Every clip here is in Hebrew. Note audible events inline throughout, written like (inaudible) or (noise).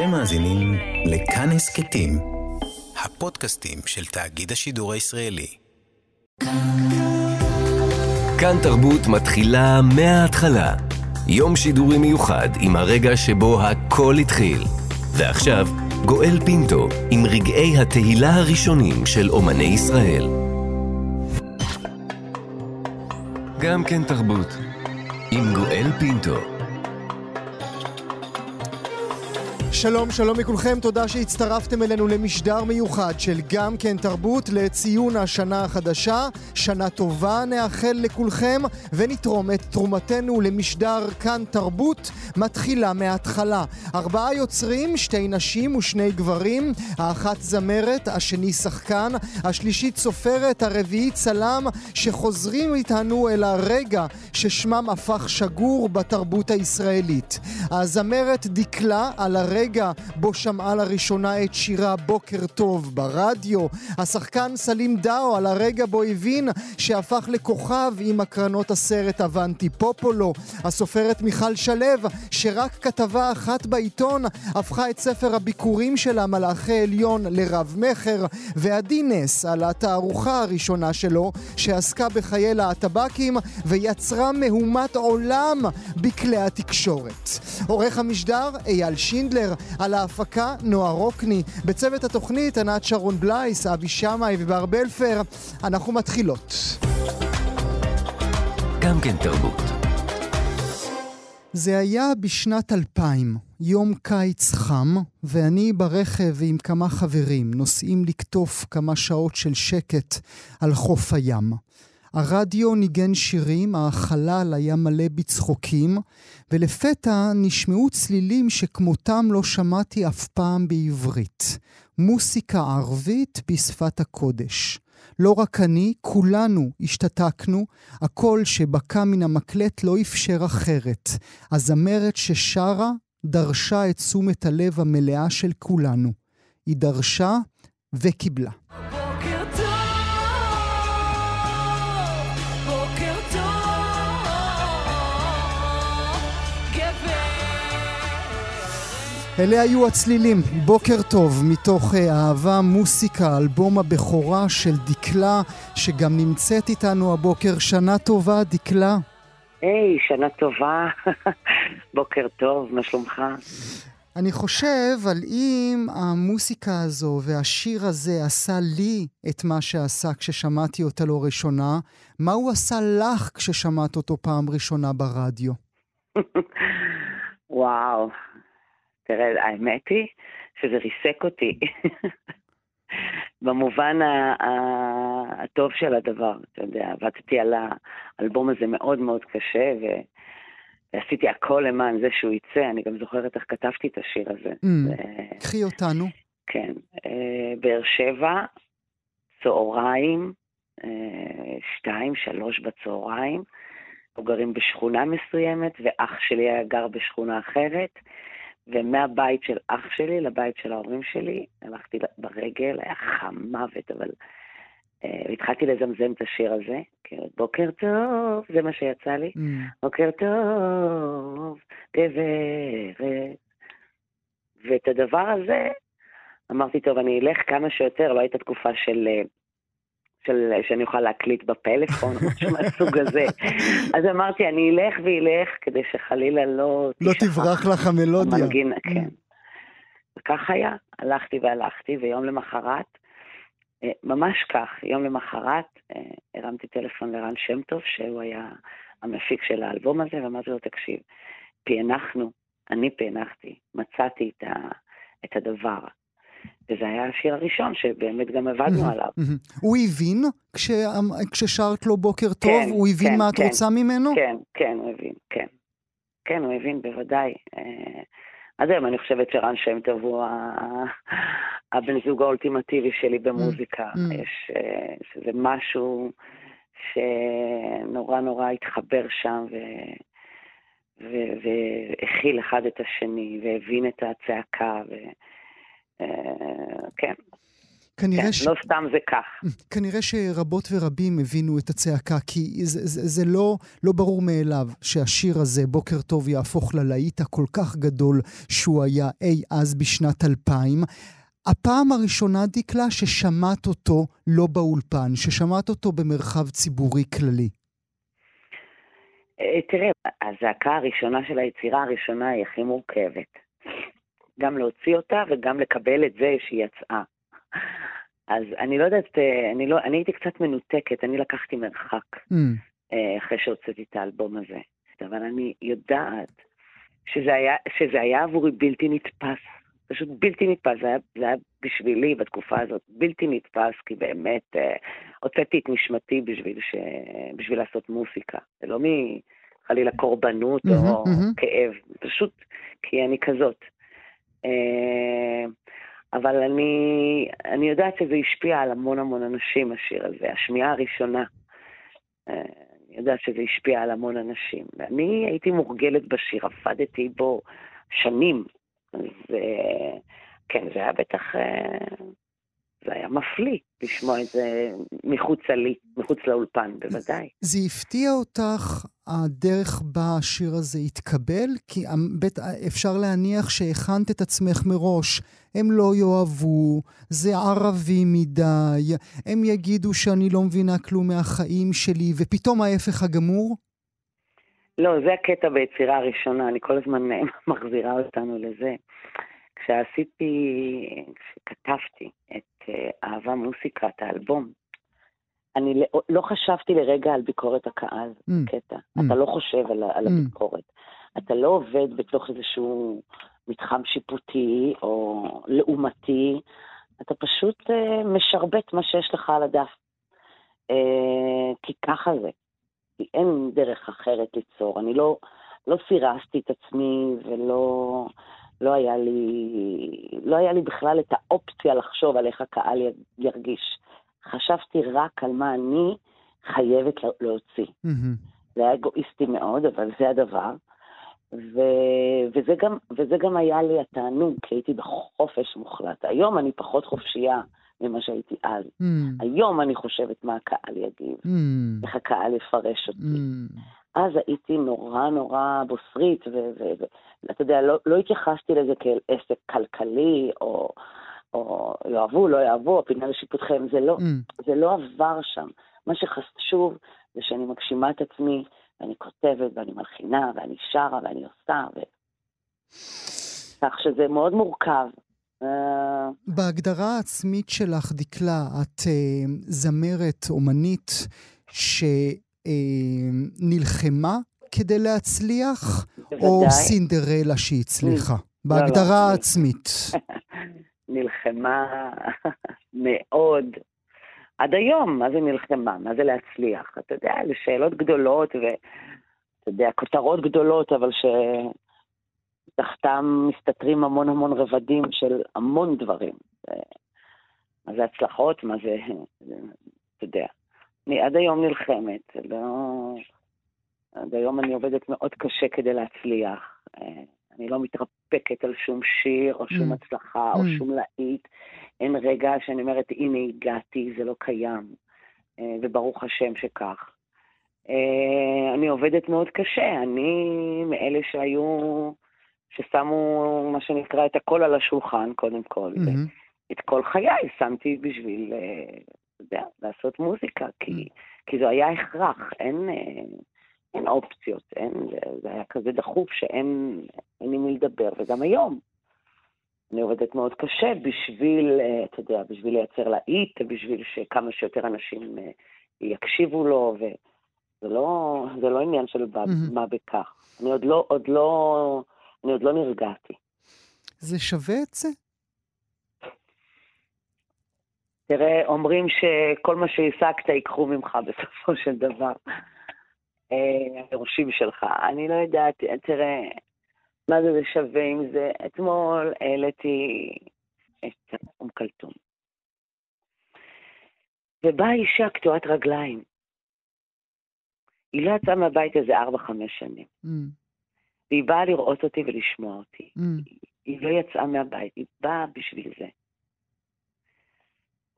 אתם מאזינים לכאן הסכתים, הפודקאסטים של תאגיד השידור הישראלי. כאן תרבות מתחילה מההתחלה. יום שידורי מיוחד עם הרגע שבו הכל התחיל. ועכשיו, גואל פינטו עם רגעי התהילה הראשונים של אומני ישראל. גם כן תרבות, עם גואל פינטו. שלום, שלום לכולכם, תודה שהצטרפתם אלינו למשדר מיוחד של גם כן תרבות לציון השנה החדשה. שנה טובה נאחל לכולכם ונתרום את תרומתנו למשדר כאן תרבות מתחילה מההתחלה. ארבעה יוצרים, שתי נשים ושני גברים, האחת זמרת, השני שחקן, השלישית סופרת, הרביעית צלם, שחוזרים איתנו אל הרגע ששמם הפך שגור בתרבות הישראלית. הזמרת דקלה על הרגע הרגע בו שמעה לראשונה את שירה בוקר טוב ברדיו. השחקן סלים דאו על הרגע בו הבין שהפך לכוכב עם הקרנות הסרט אבנטי פופולו. הסופרת מיכל שלו, שרק כתבה אחת בעיתון הפכה את ספר הביקורים שלה מלאכי עליון לרב-מכר. ועדי נס על התערוכה הראשונה שלו, שעסקה בחיי להטבקים ויצרה מהומת עולם בכלי התקשורת. עורך המשדר אייל שינדלר, על ההפקה נועה רוקני, בצוות התוכנית ענת שרון בלייס, אבי שמאי ובר בלפר. אנחנו מתחילות. גם כן תרבות. זה היה בשנת 2000, יום קיץ חם, ואני ברכב עם כמה חברים, נוסעים לקטוף כמה שעות של שקט על חוף הים. הרדיו ניגן שירים, החלל היה מלא בצחוקים, ולפתע נשמעו צלילים שכמותם לא שמעתי אף פעם בעברית. מוסיקה ערבית בשפת הקודש. לא רק אני, כולנו השתתקנו, הקול שבקע מן המקלט לא אפשר אחרת. הזמרת ששרה דרשה את תשומת הלב המלאה של כולנו. היא דרשה וקיבלה. אלה היו הצלילים, בוקר טוב, מתוך אה, אהבה, מוסיקה, אלבום הבכורה של דקלה, שגם נמצאת איתנו הבוקר. שנה טובה, דקלה. היי, hey, שנה טובה, (laughs) בוקר טוב, מה שלומך? אני חושב על אם המוסיקה הזו והשיר הזה עשה לי את מה שעשה כששמעתי אותה לא ראשונה, מה הוא עשה לך כששמעת אותו פעם ראשונה ברדיו? (laughs) וואו, תראה, האמת היא שזה ריסק אותי. (laughs) במובן הטוב של הדבר, אתה יודע, עבדתי על האלבום הזה מאוד מאוד קשה, ועשיתי הכל למען זה שהוא יצא, אני גם זוכרת איך כתבתי את השיר הזה. קחי אותנו. כן, אה, באר שבע, צהריים, אה, שתיים, שלוש בצהריים, אנחנו גרים בשכונה מסוימת, ואח שלי היה גר בשכונה אחרת. ומהבית של אח שלי לבית של ההורים שלי, הלכתי ברגל, היה חם מוות, אבל uh, התחלתי לזמזם את השיר הזה, בוקר טוב, זה מה שיצא לי, mm. בוקר טוב, גברת. ואת הדבר הזה, אמרתי, טוב, אני אלך כמה שיותר, לא הייתה תקופה של uh, של, שאני אוכל להקליט בפלאפון או משהו מהסוג הזה. (laughs) אז אמרתי, אני אלך ואלך כדי שחלילה לא... לא תברח לך המלודיה. המנגין, כן. וכך היה, הלכתי והלכתי, ויום למחרת, אה, ממש כך, יום למחרת, אה, הרמתי טלפון לרן שם טוב, שהוא היה המפיק של האלבום הזה, ואמרתי לו, תקשיב, פענחנו, אני פענחתי, מצאתי את, ה, את הדבר. וזה היה השיר הראשון שבאמת גם עבדנו עליו. הוא הבין כששרת לו בוקר טוב? כן, הוא הבין כן, מה את כן, רוצה ממנו? כן, כן, הוא הבין, כן. כן, הוא הבין, בוודאי. אה, עד היום אני חושבת שרן שם טוב הוא (laughs) הבן זוג האולטימטיבי שלי במוזיקה. יש, אה, שזה משהו שנורא נורא התחבר שם, ו... והכיל אחד את השני, והבין את הצעקה, ו... אה, כן. כנראה כן, ש... לא סתם זה כך. כנראה שרבות ורבים הבינו את הצעקה, כי זה, זה, זה לא, לא ברור מאליו שהשיר הזה, בוקר טוב, יהפוך ללהיט הכל כך גדול שהוא היה אי אז בשנת 2000. הפעם הראשונה, דקלה, ששמעת אותו לא באולפן, ששמעת אותו במרחב ציבורי כללי. אה, תראה, הזעקה הראשונה של היצירה הראשונה היא הכי מורכבת. גם להוציא אותה וגם לקבל את זה שהיא יצאה. אז אני לא יודעת, אה, אני, לא, אני הייתי קצת מנותקת, אני לקחתי מרחק mm. אחרי שהוצאתי את האלבום הזה. אבל אני יודעת שזה היה, שזה היה עבורי בלתי נתפס. פשוט בלתי נתפס, זה היה, זה היה בשבילי בתקופה הזאת בלתי נתפס, כי באמת אה, הוצאתי את נשמתי בשביל, ש... בשביל לעשות מוסיקה. זה לא מחלילה קורבנות mm-hmm, או mm-hmm. כאב, פשוט כי אני כזאת. אה, אבל אני, אני יודעת שזה השפיע על המון המון אנשים, השיר הזה, השמיעה הראשונה. אה, אני יודעת שזה השפיע על המון אנשים. ואני הייתי מורגלת בשיר, עבדתי בו שנים. אז כן, זה היה בטח, אה, זה היה מפליא לשמוע את זה מחוצה לי, מחוץ לאולפן, בוודאי. זה הפתיע אותך הדרך בה השיר הזה התקבל? כי בית, אפשר להניח שהכנת את עצמך מראש. הם לא יאהבו, זה ערבי מדי, הם יגידו שאני לא מבינה כלום מהחיים שלי, ופתאום ההפך הגמור? לא, זה הקטע ביצירה הראשונה, אני כל הזמן (laughs) מחזירה אותנו לזה. כשעשיתי, כשכתבתי את אה, אהבה מוסיקה, את האלבום, אני לא, לא חשבתי לרגע על ביקורת הקהל, mm. קטע. Mm. אתה לא חושב על, על mm. הביקורת. אתה לא עובד בתוך איזשהו מתחם שיפוטי או לעומתי, אתה פשוט uh, משרבט מה שיש לך על הדף. Uh, כי ככה זה. כי אין דרך אחרת ליצור. אני לא, לא סירסתי את עצמי ולא לא היה, לי, לא היה לי בכלל את האופציה לחשוב על איך הקהל ירגיש. חשבתי רק על מה אני חייבת להוציא. Mm-hmm. זה היה אגואיסטי מאוד, אבל זה הדבר. ו... וזה, גם, וזה גם היה לי התענוג, כי הייתי בחופש מוחלט. היום אני פחות חופשייה ממה שהייתי אז. Mm. היום אני חושבת מה הקהל יגיב, mm. איך הקהל יפרש אותי. Mm. אז הייתי נורא נורא בוסרית, ואתה יודע, לא, לא התייחסתי לזה כאל עסק כלכלי, או, או יאהבו, לא יאהבו, הפינה לשיפוטכם, זה לא, mm. זה לא עבר שם. מה שחשוב זה שאני מגשימה את עצמי, ואני כותבת, ואני מלחינה, ואני שרה, ואני עושה, ו... כך שזה מאוד מורכב. אה, בהגדרה העצמית שלך, דקלה, את uh, זמרת, אומנית, ש... אה, נלחמה כדי להצליח, בוודאי. או סינדרלה שהצליחה? בהגדרה לא, לא. העצמית. (laughs) נלחמה מאוד. עד היום, מה זה נלחמה? מה זה להצליח? אתה יודע, זה שאלות גדולות, ואתה יודע, כותרות גדולות, אבל שתחתם מסתתרים המון המון רבדים של המון דברים. מה זה הצלחות? מה זה, אתה יודע. אני עד היום נלחמת, לא... עד היום אני עובדת מאוד קשה כדי להצליח. אה, אני לא מתרפקת על שום שיר או שום mm. הצלחה או mm. שום להיט. אין רגע שאני אומרת, הנה הגעתי, זה לא קיים. אה, וברוך השם שכך. אה, אני עובדת מאוד קשה, אני מאלה שהיו, ששמו מה שנקרא את הכל על השולחן קודם כל. Mm-hmm. את כל חיי שמתי בשביל יודע, לעשות מוזיקה, כי, mm. כי זה היה הכרח, אין, אה, אין אופציות, אין, זה היה כזה דחוף שאין אין עם מי לדבר, וגם היום. אני עובדת מאוד קשה בשביל, אה, אתה יודע, בשביל לייצר להיט, בשביל שכמה שיותר אנשים אה, יקשיבו לו, וזה לא, זה לא עניין של mm-hmm. מה בכך. אני עוד לא, עוד לא, אני עוד לא נרגעתי. זה שווה את זה? תראה, אומרים שכל מה שהשגת ייקחו ממך (laughs) בסופו של דבר. אה, היורשים שלך. אני לא יודעת, תראה, מה זה זה שווה עם זה. אתמול העליתי את אום כלתום. ובאה אישה קטועת רגליים. היא לא יצאה מהבית איזה ארבע-חמש שנים. Mm. והיא באה לראות אותי ולשמוע אותי. Mm. היא לא יצאה מהבית, היא באה בשביל זה.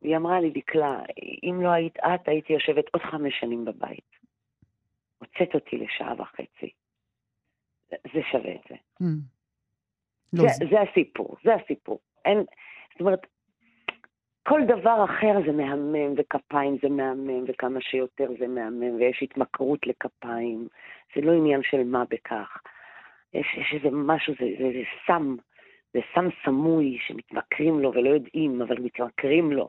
והיא אמרה לי, דקלה, אם לא היית את, הייתי יושבת עוד חמש שנים בבית. הוצאת אותי לשעה וחצי. זה שווה את זה. Mm. לא, זה, זה... זה הסיפור, זה הסיפור. אין, זאת אומרת, כל דבר אחר זה מהמם, וכפיים זה מהמם, וכמה שיותר זה מהמם, ויש התמכרות לכפיים. זה לא עניין של מה בכך. יש, יש איזה משהו, זה, זה, זה סם, זה סם סמוי שמתמכרים לו ולא יודעים, אבל מתמכרים לו.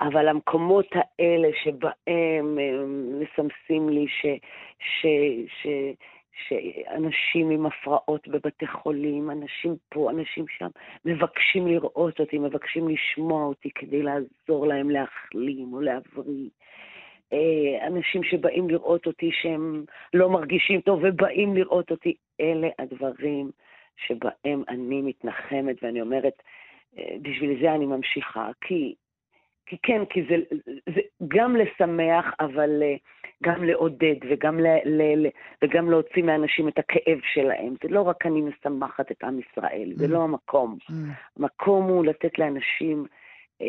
אבל המקומות האלה שבהם מסמסים לי ש, ש, ש, שאנשים עם הפרעות בבתי חולים, אנשים פה, אנשים שם, מבקשים לראות אותי, מבקשים לשמוע אותי כדי לעזור להם להחלים או להבריא. אה, אנשים שבאים לראות אותי שהם לא מרגישים טוב ובאים לראות אותי, אלה הדברים שבהם אני מתנחמת ואני אומרת, אה, בשביל זה אני ממשיכה, כי כי כן, כי זה, זה גם לשמח, אבל אה, גם לעודד וגם, ל, ל, ל, וגם להוציא מאנשים את הכאב שלהם. זה לא רק אני משמחת את עם ישראל, mm. זה לא המקום. Mm. המקום הוא לתת לאנשים אה,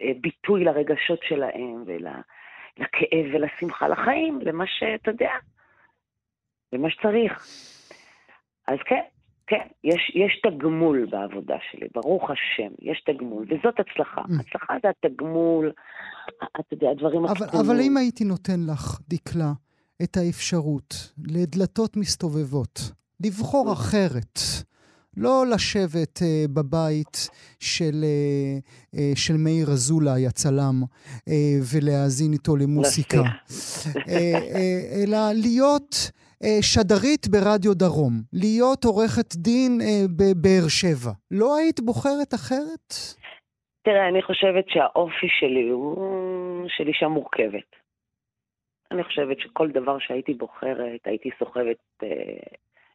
אה, ביטוי לרגשות שלהם ולכאב ולשמחה, לחיים, למה שאתה יודע, למה שצריך. אז כן, כן, יש, יש תגמול בעבודה שלי, ברוך השם, יש תגמול, וזאת הצלחה. Mm. הצלחה זה התגמול, אתה יודע, הדברים הקטנים. אבל אם הייתי נותן לך, דקלה, את האפשרות לדלתות מסתובבות, לבחור mm. אחרת, לא לשבת uh, בבית של, uh, uh, של מאיר אזולאי, הצלם, uh, ולהאזין איתו למוסיקה, uh, uh, אלא להיות... אה, שדרית ברדיו דרום, להיות עורכת דין אה, בבאר שבע. לא היית בוחרת אחרת? תראה, אני חושבת שהאופי שלי הוא של אישה מורכבת. אני חושבת שכל דבר שהייתי בוחרת, הייתי סוחבת אה,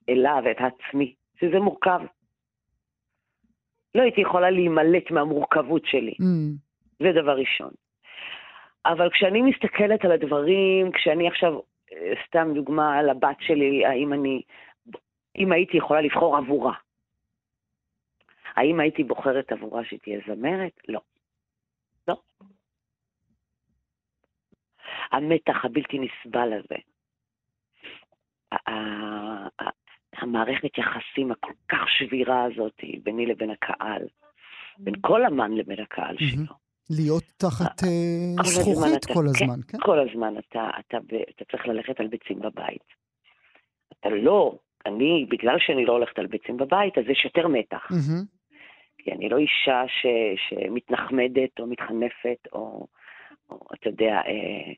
אליו את עצמי, שזה מורכב. לא הייתי יכולה להימלט מהמורכבות שלי. Mm. זה דבר ראשון. אבל כשאני מסתכלת על הדברים, כשאני עכשיו סתם דוגמה על הבת שלי, האם אני, אם הייתי יכולה לבחור עבורה. האם הייתי בוחרת עבורה שהיא תהיה זמרת? לא. לא. המתח הבלתי נסבל הזה, המערכת יחסים הכל כך שבירה הזאת ביני לבין הקהל, בין כל אמן לבין הקהל שלו. להיות תחת uh, זכוכית כל הזמן, כן? כל הזמן אתה, צריך ללכת על ביצים בבית. אתה לא, אני, בגלל שאני לא הולכת על ביצים בבית, אז יש יותר מתח. כי אני לא אישה ש, שמתנחמדת או מתחנפת, או, או אתה יודע, אה,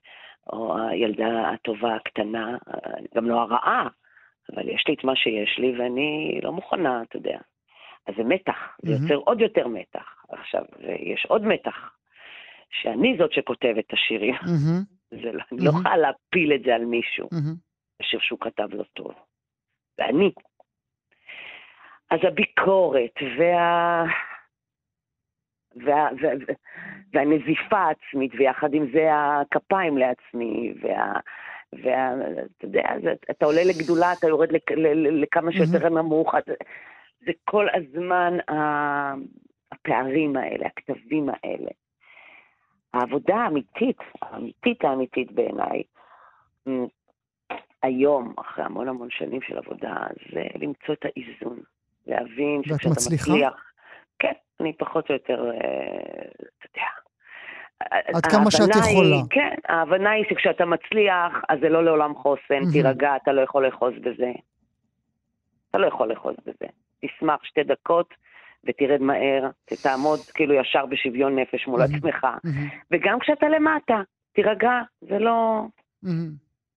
או הילדה הטובה הקטנה, גם לא הרעה, אבל יש לי את מה שיש לי ואני לא מוכנה, אתה יודע. אז זה מתח, זה. יוצר עוד יותר מתח. עכשיו, יש עוד מתח. שאני זאת שכותבת את השירים. Mm-hmm. זה לא, אני mm-hmm. לא יכולה להפיל את זה על מישהו, mm-hmm. השיר שהוא כתב לא טוב. ואני. אז הביקורת וה... וה... וה... והנזיפה העצמית, ויחד עם זה הכפיים לעצמי, וה... וה... אתה יודע, אתה עולה לגדולה, אתה יורד לכ... לכמה שיותר mm-hmm. נמוך, זה, זה כל הזמן הפערים האלה, הכתבים האלה. העבודה האמיתית, האמיתית האמיתית בעיניי, היום, אחרי המון המון שנים של עבודה, זה למצוא את האיזון. להבין שכשאתה מצליחה? מצליח... כן, אני פחות או יותר, אה, אתה יודע. עד כמה שאת יכולה. היא, כן, ההבנה היא שכשאתה מצליח, אז זה לא לעולם חוסן, mm-hmm. תירגע, אתה לא יכול לאחוז בזה. אתה לא יכול לאחוז בזה. תשמח שתי דקות, ותרד מהר, תעמוד כאילו ישר בשוויון נפש מול. עצמך. וגם כשאתה למטה, תירגע, זה לא...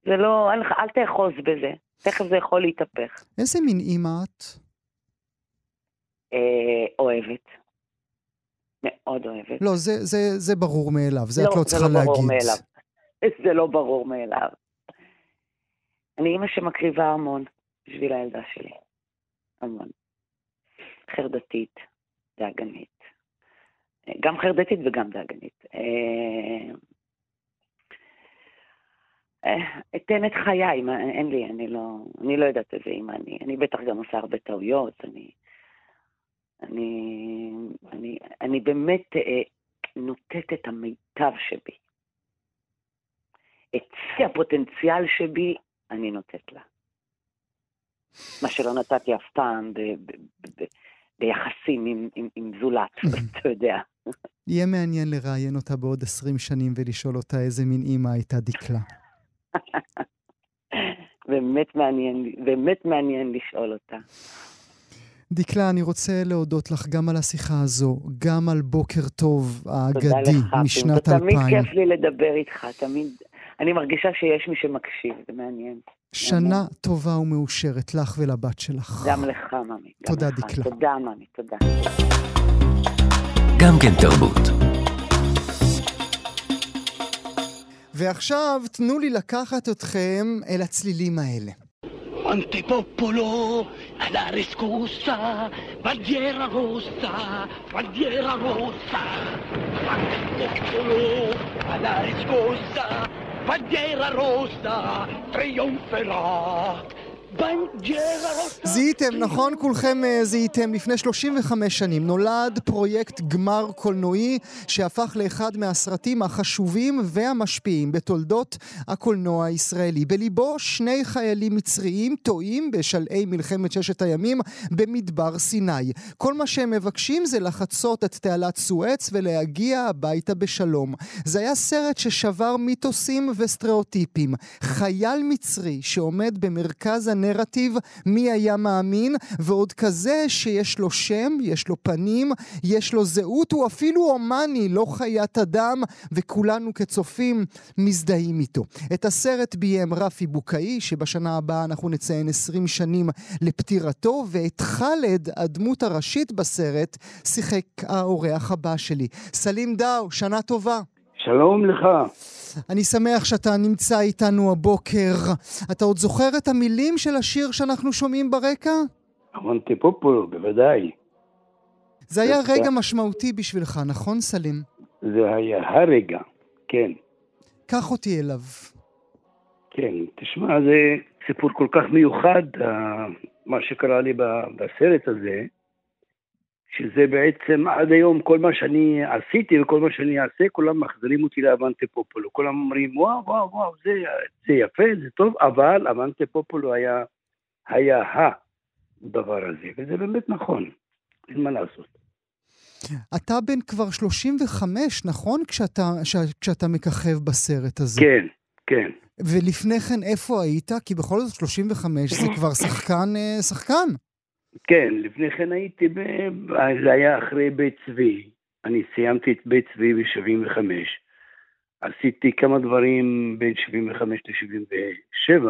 זה לא... אל, אל תאחוז בזה, תכף זה יכול להתהפך. איזה מין אימא את? אה, אוהבת. מאוד אוהבת. לא, זה, זה, זה ברור מאליו, זה לא, את לא צריכה להגיד. לא, זה לא ברור מאליו. (laughs) זה לא ברור מאליו. אני אימא שמקריבה המון בשביל הילדה שלי. המון. חרדתית, דאגנית. גם חרדתית וגם דאגנית. אה, אתן את חיי, אין לי, אני לא, אני לא יודעת איזה אימא אני. אני בטח גם עושה הרבה טעויות, אני... אני, אני, אני באמת, אה, נותנת את המיטב שבי. את שיא הפוטנציאל שבי, אני נותנת לה. מה שלא נתתי אף פעם ב- ב- ב- ביחסים עם, עם, עם זולת, (laughs) אתה יודע. יהיה מעניין לראיין אותה בעוד 20 שנים ולשאול אותה איזה מין אימא הייתה דקלה. (laughs) באמת מעניין, באמת מעניין לשאול אותה. דקלה, אני רוצה להודות לך גם על השיחה הזו, גם על בוקר טוב תודה האגדי לך, משנת פינטו. תמיד 2000. כיף לי לדבר איתך, תמיד. אני מרגישה שיש מי שמקשיב, זה מעניין. שנה טובה ומאושרת לך ולבת שלך. גם לך, ממי. תודה, לך. דקלה. תודה, ממי, תודה. גם כן תרבות. ועכשיו תנו לי לקחת אתכם אל הצלילים האלה. Antipopolo, alla riscossa, bandiera rossa, bandiera rossa. Antipopolo, alla riscossa, bandiera rossa, trionferà. זיהיתם, נכון? כולכם אה, זיהיתם. לפני 35 שנים נולד פרויקט גמר קולנועי שהפך לאחד מהסרטים החשובים והמשפיעים בתולדות הקולנוע הישראלי. בליבו שני חיילים מצריים טועים בשלהי מלחמת ששת הימים במדבר סיני. כל מה שהם מבקשים זה לחצות את תעלת סואץ ולהגיע הביתה בשלום. זה היה סרט ששבר מיתוסים וסטריאוטיפים. חייל מצרי שעומד במרכז הנרטיב מי היה מאמין, ועוד כזה שיש לו שם, יש לו פנים, יש לו זהות, הוא אפילו הומני, לא חיית אדם, וכולנו כצופים מזדהים איתו. את הסרט ביים רפי בוקאי, שבשנה הבאה אנחנו נציין 20 שנים לפטירתו, ואת חאלד, הדמות הראשית בסרט, שיחק האורח הבא שלי. סלים דאו, שנה טובה. שלום לך. אני שמח שאתה נמצא איתנו הבוקר. אתה עוד זוכר את המילים של השיר שאנחנו שומעים ברקע? אמנטי פופולו, בוודאי. זה היה. רגע משמעותי בשבילך, נכון סלים? זה היה הרגע, כן. קח אותי אליו. כן, תשמע, זה סיפור כל כך מיוחד, מה שקרה לי בסרט הזה, שזה בעצם עד היום כל מה שאני עשיתי וכל מה שאני אעשה, כולם מחזירים אותי לאבנטה פופולו. כולם אומרים, וואו, וואו, וואו, זה, זה יפה, זה טוב, אבל אבנטה פופולו היה, היה הדבר הזה, וזה באמת נכון, אין מה לעשות. אתה בן כבר 35, נכון? כשאתה, ש, כשאתה מככב בסרט הזה. כן, כן. ולפני כן איפה היית? כי בכל זאת 35 זה כבר שחקן, אה, שחקן. כן, לפני כן הייתי, ב... זה היה אחרי בית צבי. אני סיימתי את בית צבי ב-75. עשיתי כמה דברים בין 75 ל-77,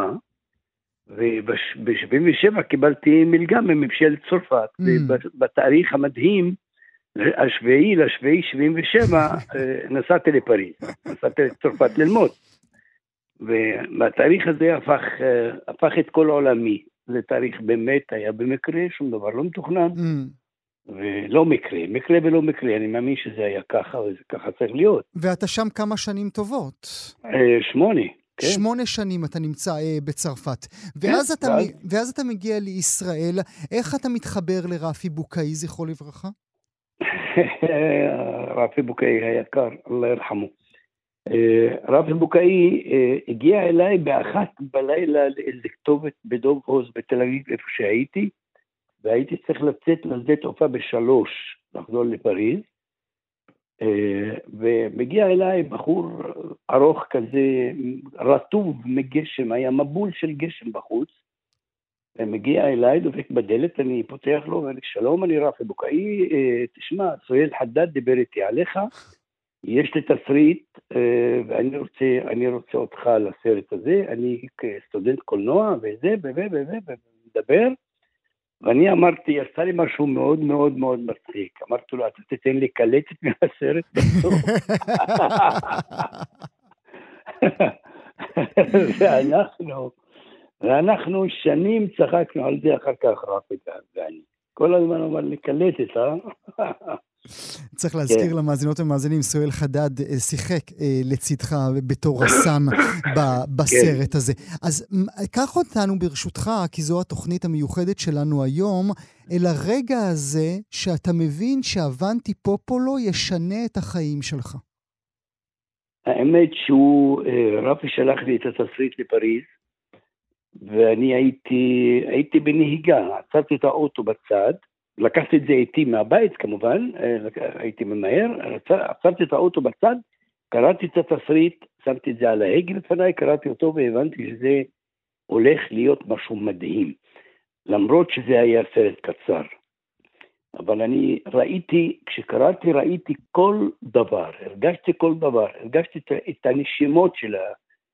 וב-77 קיבלתי מלגה מממשלת צרפת. Mm. ובתאריך המדהים, השביעי לשביעי 77, אה, נסעתי לפריז. נסעתי לצרפת ללמוד. ובתאריך הזה הפך, אה, הפך את כל עולמי. זה תאריך באמת היה במקרה, שום דבר לא מתוכנן, Mm. ולא מקרה, מקרה ולא מקרה, אני מאמין שזה היה ככה, וזה ככה צריך להיות. ואתה שם כמה שנים טובות. אה, שמונה, כן? שמונה שנים אתה נמצא אה, בצרפת. ואז, אתה, ואז- מ- ואז אתה מגיע לישראל, איך אתה מתחבר לרפי בוקאי, זכרו לברכה? (laughs) רפי בוקאי היקר, אללה ירחמו. אה, רפי בוקאי אה, הגיע אליי באחת בלילה לאיזה כתובת בדוב עוז בתל אביב, איפה שהייתי, והייתי צריך לצאת לשדה תעופה בשלוש, לחזור לפריז. אה, ומגיע אליי בחור ארוך כזה, רטוב מגשם, היה מבול של גשם בחוץ. ומגיע אליי, דופק בדלת, אני פותח לו, לי, שלום, אני רפי בוקאי, תשמע, סוהיל חדד דיבר איתי עליך, יש לי תסריט, אה, ואני רוצה, אני רוצה אותך לסרט הזה, אני כסטודנט קולנוע, וזה, ו... ו... ו... ו... ומדבר, ואני אמרתי, יצא לי משהו מאוד מאוד מאוד מצחיק. אמרתי לו, אתה תיתן לי קלטת מהסרט בסוף. (laughs) ואנחנו, ואנחנו שנים צחקנו על זה אחר כך, רפי ואני. כל הזמן אמר לי, קלטת, אה? (laughs) צריך להזכיר כן. למאזינות ומאזינים, סואל חדד אה, שיחק אה, לצדך בתור (laughs) רס"ן בסרט כן. הזה. אז קח אותנו ברשותך, כי זו התוכנית המיוחדת שלנו היום, אל הרגע הזה שאתה מבין שאבנטי פופולו ישנה את החיים שלך. האמת שהוא, אה, רפי שלח לי את התסריט לפריז, ואני הייתי, הייתי בנהיגה, עצרתי את האוטו בצד, לקחתי את זה איתי מהבית כמובן, אה, הייתי ממהר, עצרתי את האוטו בצד, קראתי את התסריט, שמתי את זה על ההגה לפניי, קראתי אותו והבנתי שזה הולך להיות משהו מדהים. למרות שזה היה סרט קצר. אבל אני ראיתי, כשקראתי ראיתי כל דבר, הרגשתי כל דבר, הרגשתי את הנשימות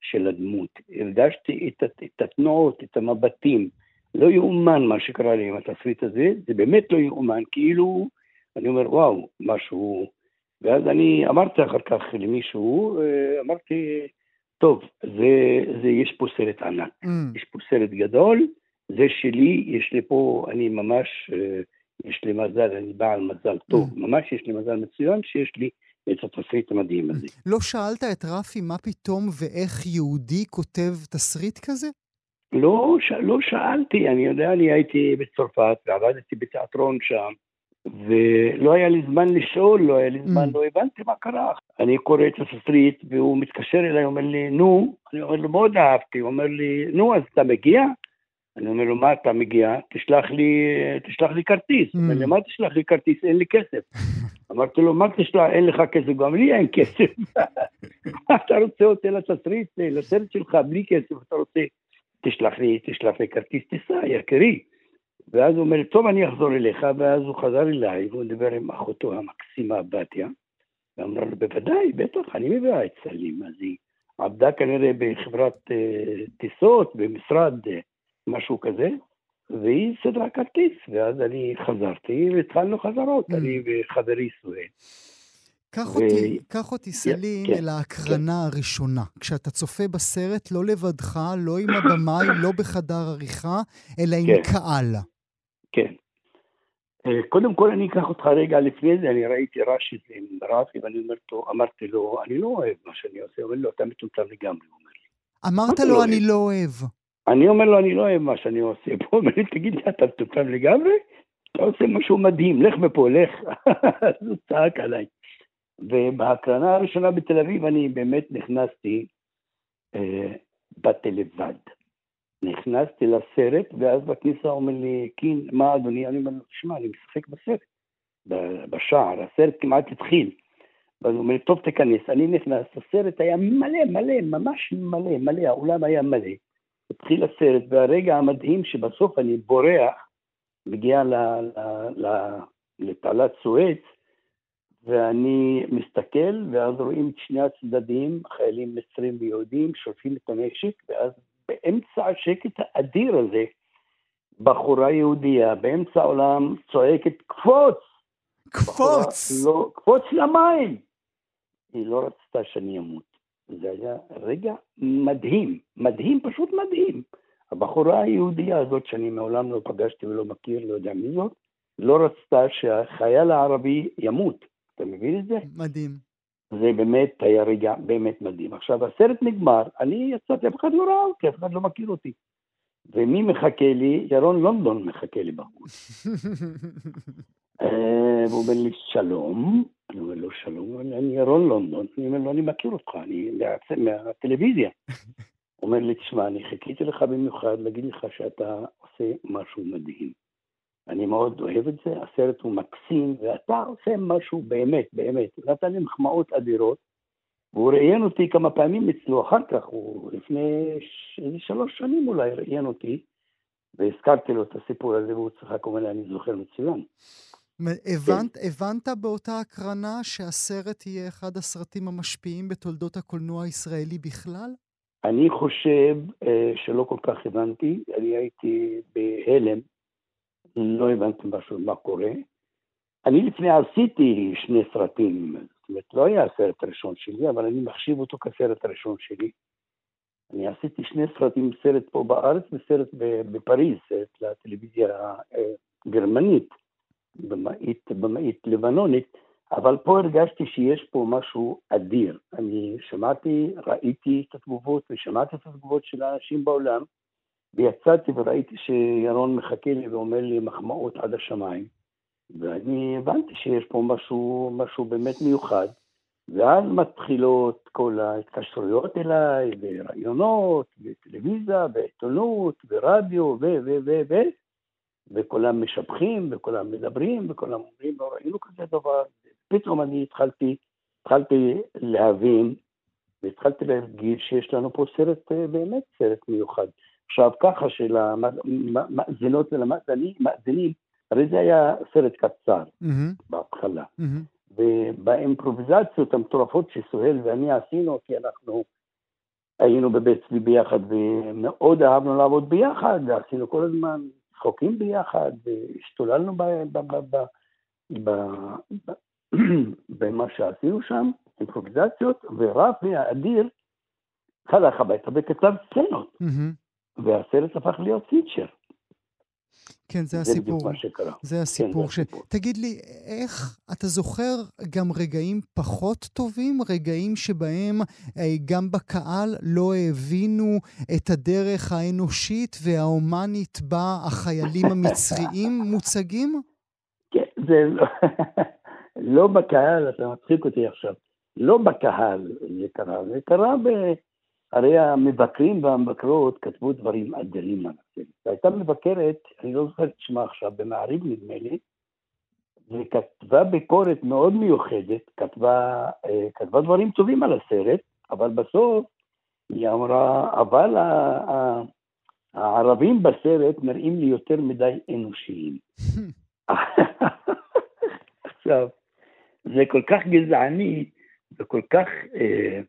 של, הדמות, הרגשתי את התנועות, את המבטים. לא יאומן מה שקרה לי עם התסריט הזה, זה באמת לא יאומן, כאילו, אני אומר, וואו, משהו... ואז אני אמרתי אחר כך למישהו, אה, אמרתי, טוב, זה, זה, יש פה סרט ענק, mm. יש פה סרט גדול, זה שלי, יש לי פה, אני ממש, אה, יש לי מזל, אני בעל מזל טוב, mm. ממש יש לי מזל מצוין שיש לי את התסריט המדהים הזה. לא שאלת את רפי מה פתאום ואיך יהודי כותב תסריט כזה? לא, ש... לא שאלתי, אני יודע, אני הייתי בצרפת ועבדתי בתיאטרון שם, ולא היה לי זמן לשאול, לא היה לי זמן, mm. לא הבנתי מה קרה. אני קורא את התסריט והוא מתקשר אליי, אומר לי, נו, אני אומר לו, מאוד אהבתי, הוא אומר לי, נו, אז אתה מגיע? אני אומר לו, מה אתה מגיע? תשלח לי, תשלח לי כרטיס. הוא אומר לי, mm. מה תשלח לי כרטיס? אין לי כסף. (laughs) אמרתי לו, מה תשלח? אין לך כסף, גם לי אין כסף. (laughs) אתה רוצה אותי לתסריט, לסרט שלך, בלי כסף, אתה רוצה, תשלח לי, תשלח לי כרטיס טיסה, יקירי. ואז הוא אומר, טוב, אני אחזור אליך, ואז הוא חזר אליי, והוא דיבר עם אחותו המקסימה, בתיה, ואמרה לו, בוודאי, בטח, אני מביאה את סלים. אז היא עבדה כנראה בחברת uh, טיסות, במשרד uh, משהו כזה, והיא סדרה כרטיס, ואז אני חזרתי והתחלנו חזרות, mm. אני וחברי סואל. קח ו... אותי, קח אותי סלין כן, אל ההקרנה כן. הראשונה. כשאתה צופה בסרט, לא לבדך, לא עם הבמאי, לא בחדר עריכה, אלא עם כן. קהל. כן. אה, קודם כל אני אקח אותך רגע לפני זה, אני ראיתי רש"י עם רפי, ואני לו, אמרתי לו, אני לא אוהב מה שאני עושה, הוא אומר לו, אתה מטומטם לגמרי, הוא אומר לי. אמרת לו, אני לא אוהב. אני אומר לו, אני לא אוהב מה שאני עושה. (laughs) הוא אומר לי, תגיד לי, אתה מטומטם לגמרי? אתה עושה משהו מדהים, לך מפה, לך. (laughs) אז הוא צעק עליי. ובהקרנה הראשונה בתל אביב אני באמת נכנסתי, אה, באתי לבד. נכנסתי לסרט, ואז בכניסה אומר לי, קין, מה אדוני? אני אומר לו, תשמע, אני משחק בסרט, בשער, הסרט כמעט התחיל. ואז הוא אומר, טוב, תיכנס. אני נכנס, הסרט היה מלא, מלא, ממש מלא, מלא, האולם היה מלא. התחיל הסרט, והרגע המדהים שבסוף אני בורח, מגיע לתעלת סואץ, ואני מסתכל, ואז רואים את שני הצדדים, חיילים מצרים ויהודים, שולפים את הנשק, ואז באמצע השקט האדיר הזה, בחורה יהודייה באמצע העולם צועקת, קפוץ! קפוץ! לא, קפוץ למים! היא לא רצתה שאני אמות. זה היה רגע מדהים, מדהים, פשוט מדהים. הבחורה היהודייה הזאת, שאני מעולם לא פגשתי ולא מכיר, לא יודע מי זאת, לא רצתה שהחייל הערבי ימות. אתה מבין את זה? מדהים. זה באמת היה רגע באמת מדהים. עכשיו, הסרט נגמר, אני יצאתי, אף אחד לא ראה אותי, אף אחד לא מכיר אותי. ומי מחכה לי? ירון לונדון מחכה לי בחוץ. (laughs) אה, והוא אומר לי, שלום. אני אומר לו, שלום, אני ירון לונדון. אני אומר לו, אני מכיר אותך, אני מהטלוויזיה. הוא אומר לי, תשמע, אני חיכיתי לך במיוחד להגיד לך שאתה עושה משהו מדהים. אני מאוד אוהב את זה, הסרט הוא מקסים, ואתה עושה משהו באמת, באמת. נתן לי מחמאות אדירות, והוא ראיין אותי כמה פעמים אצלו אחר כך, הוא לפני ש... שלוש שנים אולי ראיין אותי, והזכרתי לו את הסיפור הזה, והוא צחק, הוא אומר לי, אני זוכר מצוין. הבנת, כן. הבנת באותה הקרנה שהסרט יהיה אחד הסרטים המשפיעים בתולדות הקולנוע הישראלי בכלל? אני חושב uh, שלא כל כך הבנתי, אני הייתי בהלם לא הבנתי משהו, מה קורה. אני לפני עשיתי שני סרטים, זאת אומרת, לא היה הסרט הראשון שלי, אבל אני מחשיב אותו כסרט הראשון שלי. אני עשיתי שני סרטים, סרט פה בארץ וסרט בפריז, סרט לטלוויזיה הגרמנית. במאית, במאית לבנונית, אבל פה הרגשתי שיש פה משהו אדיר. אני שמעתי, ראיתי את התגובות ושמעתי את התגובות של האנשים בעולם, ויצאתי וראיתי שירון מחכה לי ואומר לי מחמאות עד השמיים. ואני הבנתי שיש פה משהו, משהו באמת מיוחד. ואז מתחילות כל ההתקשרויות אליי, וראיונות, וטלוויזיה, ועיתונות, ורדיו, ו... ו... ו... ו... וכולם משבחים, וכולם מדברים, וכולם אומרים, לא ראינו כזה דבר. פתאום אני התחלתי, התחלתי להבין, והתחלתי להרגיש שיש לנו פה סרט, אה, באמת סרט מיוחד. עכשיו, ככה שלמאזינות ולמאזינים, הרי זה היה סרט קצר mm-hmm. בהתחלה. Mm-hmm. ובאימפרוביזציות המטורפות שסוהל ואני עשינו, כי אנחנו היינו בבית צבי ביחד ומאוד אהבנו לעבוד ביחד, ועשינו כל הזמן צחוקים ביחד, והשתוללנו במה שעשינו שם, אימפרוביזציות, ורפי האדיר הלך הביתה וכתב סצנות, mm-hmm. והסרט הפך להיות פיצ'ר. כן, זה, זה הסיפור. זה בדיוק מה שקרה. זה הסיפור. כן, ש... זה הסיפור. תגיד לי, איך אתה זוכר גם רגעים פחות טובים? רגעים שבהם אה, גם בקהל לא הבינו את הדרך האנושית וההומנית בה החיילים (laughs) המצריים מוצגים? כן, זה לא... (laughs) לא בקהל, אתה מצחיק אותי עכשיו. לא בקהל זה קרה, זה קרה ב... הרי המבקרים והמבקרות כתבו דברים אדירים על הסרט. והייתה מבקרת, אני לא זוכר את שמה עכשיו, במעריב נדמה לי, וכתבה ביקורת מאוד מיוחדת, כתבה, אה, כתבה דברים טובים על הסרט, אבל בסוף היא אמרה, אבל הערבים בסרט נראים לי יותר מדי אנושיים. עכשיו, זה כל כך גזעני וכל כך אה,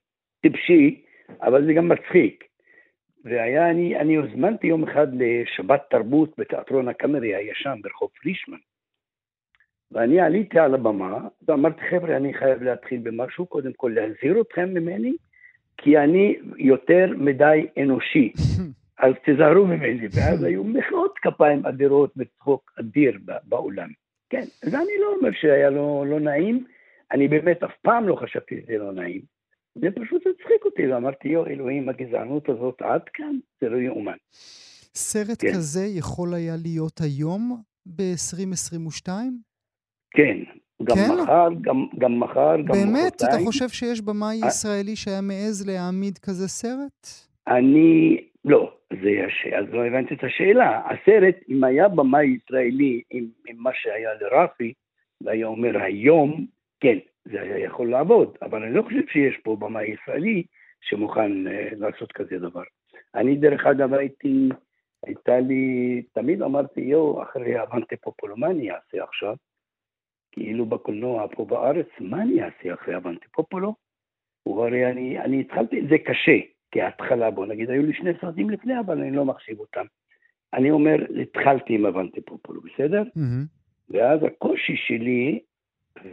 טיפשי, אבל זה גם מצחיק. והיה, אני, אני הוזמנתי יום אחד לשבת תרבות בתיאטרון הקאמרי הישן ברחוב פרישמן. ואני עליתי על הבמה ואמרתי, חבר'ה, אני חייב להתחיל במשהו, קודם כל להזהיר אתכם ממני, כי אני יותר מדי אנושי, (laughs) אז תזהרו ממני. ואז היו מחיאות כפיים אדירות וצחוק אדיר באולם. כן, אז אני לא אומר שהיה לא, לא נעים, אני באמת אף פעם לא חשבתי שזה לא נעים. זה פשוט הצחיק אותי, ואמרתי, יו, אלוהים, הגזענות הזאת עד כאן, זה לא יאומן. סרט כן. כזה יכול היה להיות היום ב-2022? כן, גם כן? מחר, גם, גם מחר, גם מחרתיים. באמת? אתה חושב שיש במאי ישראלי שהיה מעז להעמיד כזה סרט? אני, לא, זה הש... אז לא הבנתי את השאלה. הסרט, אם היה במאי ישראלי עם, עם מה שהיה לרפי, והיה אומר היום, כן, זה היה יכול לעבוד, אבל אני לא חושב שיש פה במה ישראלי שמוכן uh, לעשות כזה דבר. אני דרך אגב הייתי, הייתה לי, תמיד אמרתי, יו, אחרי אבנטה פופולו, מה אני אעשה עכשיו? כאילו בקולנוע פה בארץ, מה אני אעשה אחרי אבנטה פופולו? הוא הרי אני, אני התחלתי, זה קשה, כהתחלה, בוא נגיד, היו לי שני סרטים לפני, אבל אני לא מחשיב אותם. אני אומר, התחלתי עם אבנטה פופולו, בסדר? Mm-hmm. ואז הקושי שלי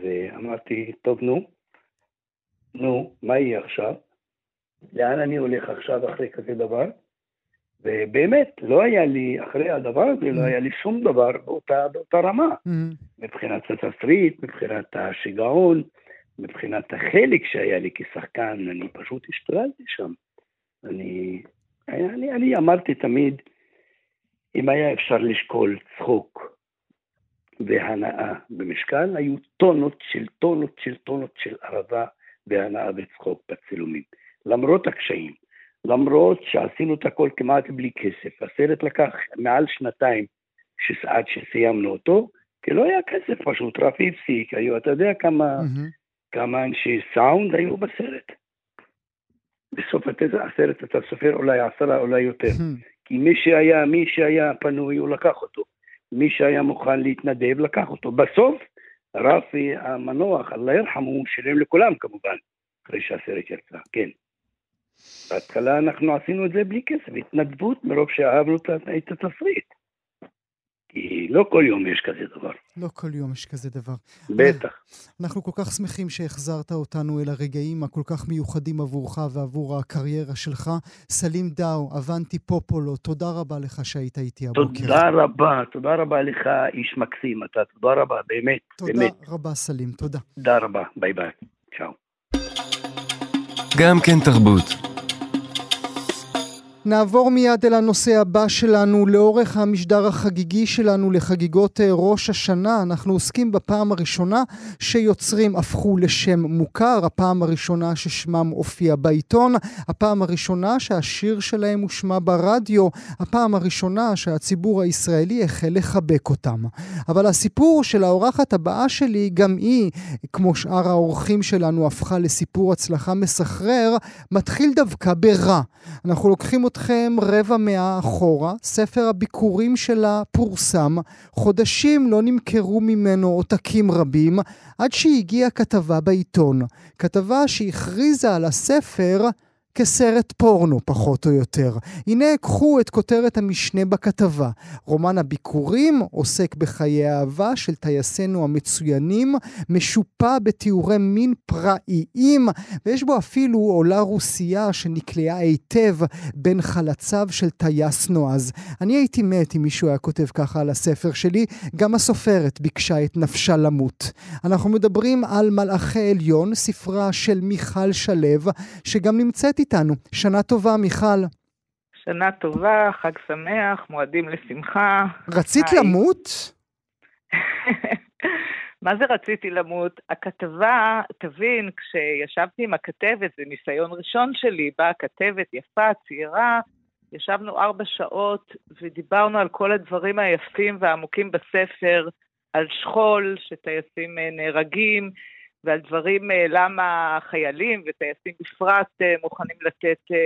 ואמרתי, טוב, נו, נו, מה יהיה עכשיו? לאן אני הולך עכשיו אחרי כזה דבר? ובאמת, לא היה לי, אחרי הדבר הזה, לא היה לי שום דבר באותה, באותה רמה. Mm-hmm. מבחינת התסריט, מבחינת השיגעון, מבחינת החלק שהיה לי כשחקן, אני פשוט השתוללתי שם. אני, אני, אני אמרתי תמיד, אם היה אפשר לשקול צחוק והנאה במשקל, היו טונות של טונות של טונות של אהבה והנאה וצחוק בצילומים. למרות הקשיים, למרות שעשינו את הכל כמעט בלי כסף. הסרט לקח מעל שנתיים עד שסיימנו אותו, כי לא היה כסף פשוט, רפי הפסיק, היו, אתה יודע כמה, mm-hmm. כמה אנשי סאונד היו בסרט? בסוף הסרט אתה סופר אולי עשרה, אולי יותר. Mm-hmm. כי מי שהיה, מי שהיה פנוי, הוא לקח אותו. מי שהיה מוכן להתנדב לקח אותו. בסוף רפי המנוח, אללה ירחמו, הוא שילם לכולם כמובן, אחרי שהסרט יצא, כן. בהתחלה אנחנו עשינו את זה בלי כסף, התנדבות מרוב שאהבנו את התסריט. כי לא כל יום יש כזה דבר. לא כל יום יש כזה דבר. בטח. אנחנו כל כך שמחים שהחזרת אותנו אל הרגעים הכל כך מיוחדים עבורך ועבור הקריירה שלך. סלים דאו, אבנטי פופולו, תודה רבה לך שהיית איתי הבוקר. תודה רבה, תודה רבה לך, איש מקסים אתה, תודה רבה, באמת, תודה באמת. רבה, סלים, תודה. תודה רבה, ביי ביי, צ'או. גם כן תרבות. נעבור מיד אל הנושא הבא שלנו. לאורך המשדר החגיגי שלנו לחגיגות אה, ראש השנה, אנחנו עוסקים בפעם הראשונה שיוצרים הפכו לשם מוכר, הפעם הראשונה ששמם הופיע בעיתון, הפעם הראשונה שהשיר שלהם הושמע ברדיו, הפעם הראשונה שהציבור הישראלי החל לחבק אותם. אבל הסיפור של האורחת הבאה שלי, גם היא, כמו שאר האורחים שלנו, הפכה לסיפור הצלחה מסחרר, מתחיל דווקא ברע. אנחנו לוקחים אתכם רבע מאה אחורה, ספר הביקורים שלה פורסם, חודשים לא נמכרו ממנו עותקים רבים, עד שהגיעה כתבה בעיתון. כתבה שהכריזה על הספר כסרט פורנו, פחות או יותר. הנה, קחו את כותרת המשנה בכתבה. רומן הביקורים עוסק בחיי האהבה של טייסינו המצוינים, משופע בתיאורי מין פראיים, ויש בו אפילו עולה רוסייה שנקלעה היטב בין חלציו של טייס נועז. אני הייתי מת אם מישהו היה כותב ככה על הספר שלי, גם הסופרת ביקשה את נפשה למות. אנחנו מדברים על מלאכי עליון, ספרה של מיכל שלו, שגם נמצאת איתנו. שנה טובה, מיכל. שנה טובה, חג שמח, מועדים לשמחה. רצית היי. למות? (laughs) מה זה רציתי למות? הכתבה, תבין, כשישבתי עם הכתבת, זה ניסיון ראשון שלי, באה כתבת יפה, צעירה, ישבנו ארבע שעות ודיברנו על כל הדברים היפים והעמוקים בספר, על שכול, שטייסים אה, נהרגים, ועל דברים, אה, למה חיילים וטייסים בפרט אה, מוכנים לתת אה,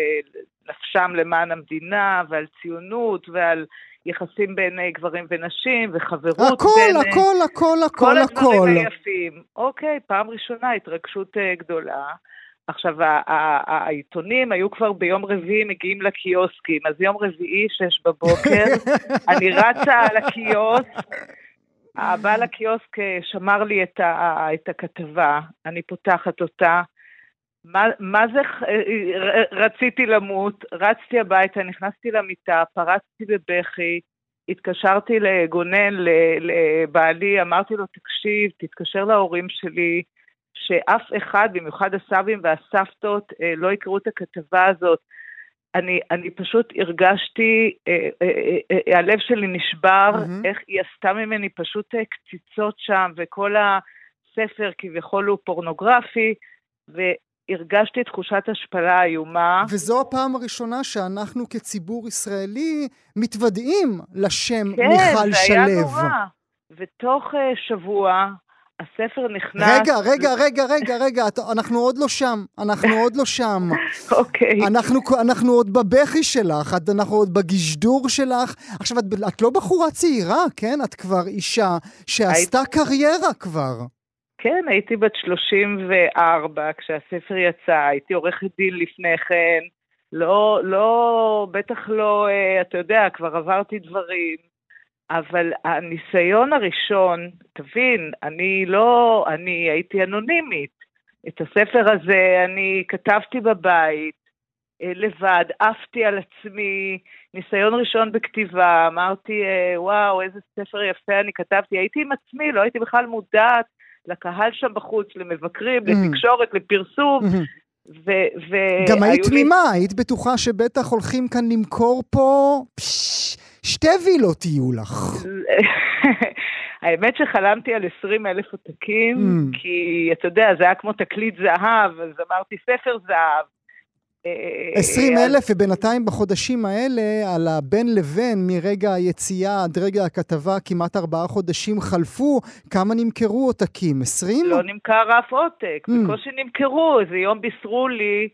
נפשם למען המדינה, ועל ציונות, ועל יחסים בין גברים ונשים, וחברות הכל, בין... הכל, הכל, הכל, כל הכל. הדברים היפים. אוקיי, פעם ראשונה, התרגשות גדולה. עכשיו, העיתונים היו כבר ביום רביעי מגיעים לקיוסקים, אז יום רביעי, שש בבוקר, (laughs) אני רצה על הקיוסק, הבעל הקיוסק אה, שמר לי את, ה- את הכתבה, אני פותחת אותה. מה, מה זה אה, ר- רציתי למות? רצתי הביתה, נכנסתי למיטה, פרצתי בבכי, התקשרתי לגונן, לבעלי, אמרתי לו, תקשיב, תתקשר להורים שלי, שאף אחד, במיוחד הסבים והסבתות, אה, לא יקראו את הכתבה הזאת. אני, אני פשוט הרגשתי, אה, אה, אה, אה, הלב שלי נשבר, מהמם. איך היא עשתה ממני פשוט אה, קציצות שם, וכל הספר כביכול הוא פורנוגרפי, והרגשתי תחושת השפלה איומה. וזו הפעם הראשונה שאנחנו כציבור ישראלי מתוודעים לשם כן, מיכל זה היה שלו. נורא. ותוך אה, שבוע הספר נכנס... רגע, רגע, רגע, רגע, רגע, אנחנו עוד לא שם, אנחנו עוד לא שם. (laughs) אוקיי. אנחנו, אנחנו עוד בבכי שלך, אנחנו עוד בגשדור שלך. עכשיו, את, את לא בחורה צעירה, כן? את כבר אישה שעשתה קריירה כבר. כן, הייתי בת 34 כשהספר יצא, הייתי עורכת דין לפני כן. לא, לא, בטח לא, אה, אתה יודע, כבר עברתי דברים. אבל הניסיון הראשון, תבין, אני לא, אני הייתי אנונימית. את הספר הזה אני כתבתי בבית, אה, לבד, עפתי על עצמי, ניסיון ראשון בכתיבה, אמרתי, אה, וואו, איזה ספר יפה אני כתבתי, הייתי עם עצמי, לא הייתי בכלל מודעת לקהל שם בחוץ, למבקרים, Mm. לתקשורת, לפרסום, מהמם. ו- ו- גם היית היו לי- תמימה, היית בטוחה שבטח הולכים כאן למכור פה... פש, שתי וילות יהיו לך. (laughs) האמת שחלמתי על 20 אלף עותקים, Mm. כי אתה יודע, זה היה כמו תקליט זהב, אז אמרתי ספר זהב. אה, 20 אז- אלף, ובינתיים בחודשים האלה, על הבין לבין, מרגע היציאה עד רגע הכתבה, כמעט ארבעה חודשים חלפו, כמה נמכרו עותקים? 20? לא נמכר אף עותק, Mm. בקושי נמכרו, איזה יום בישרו לי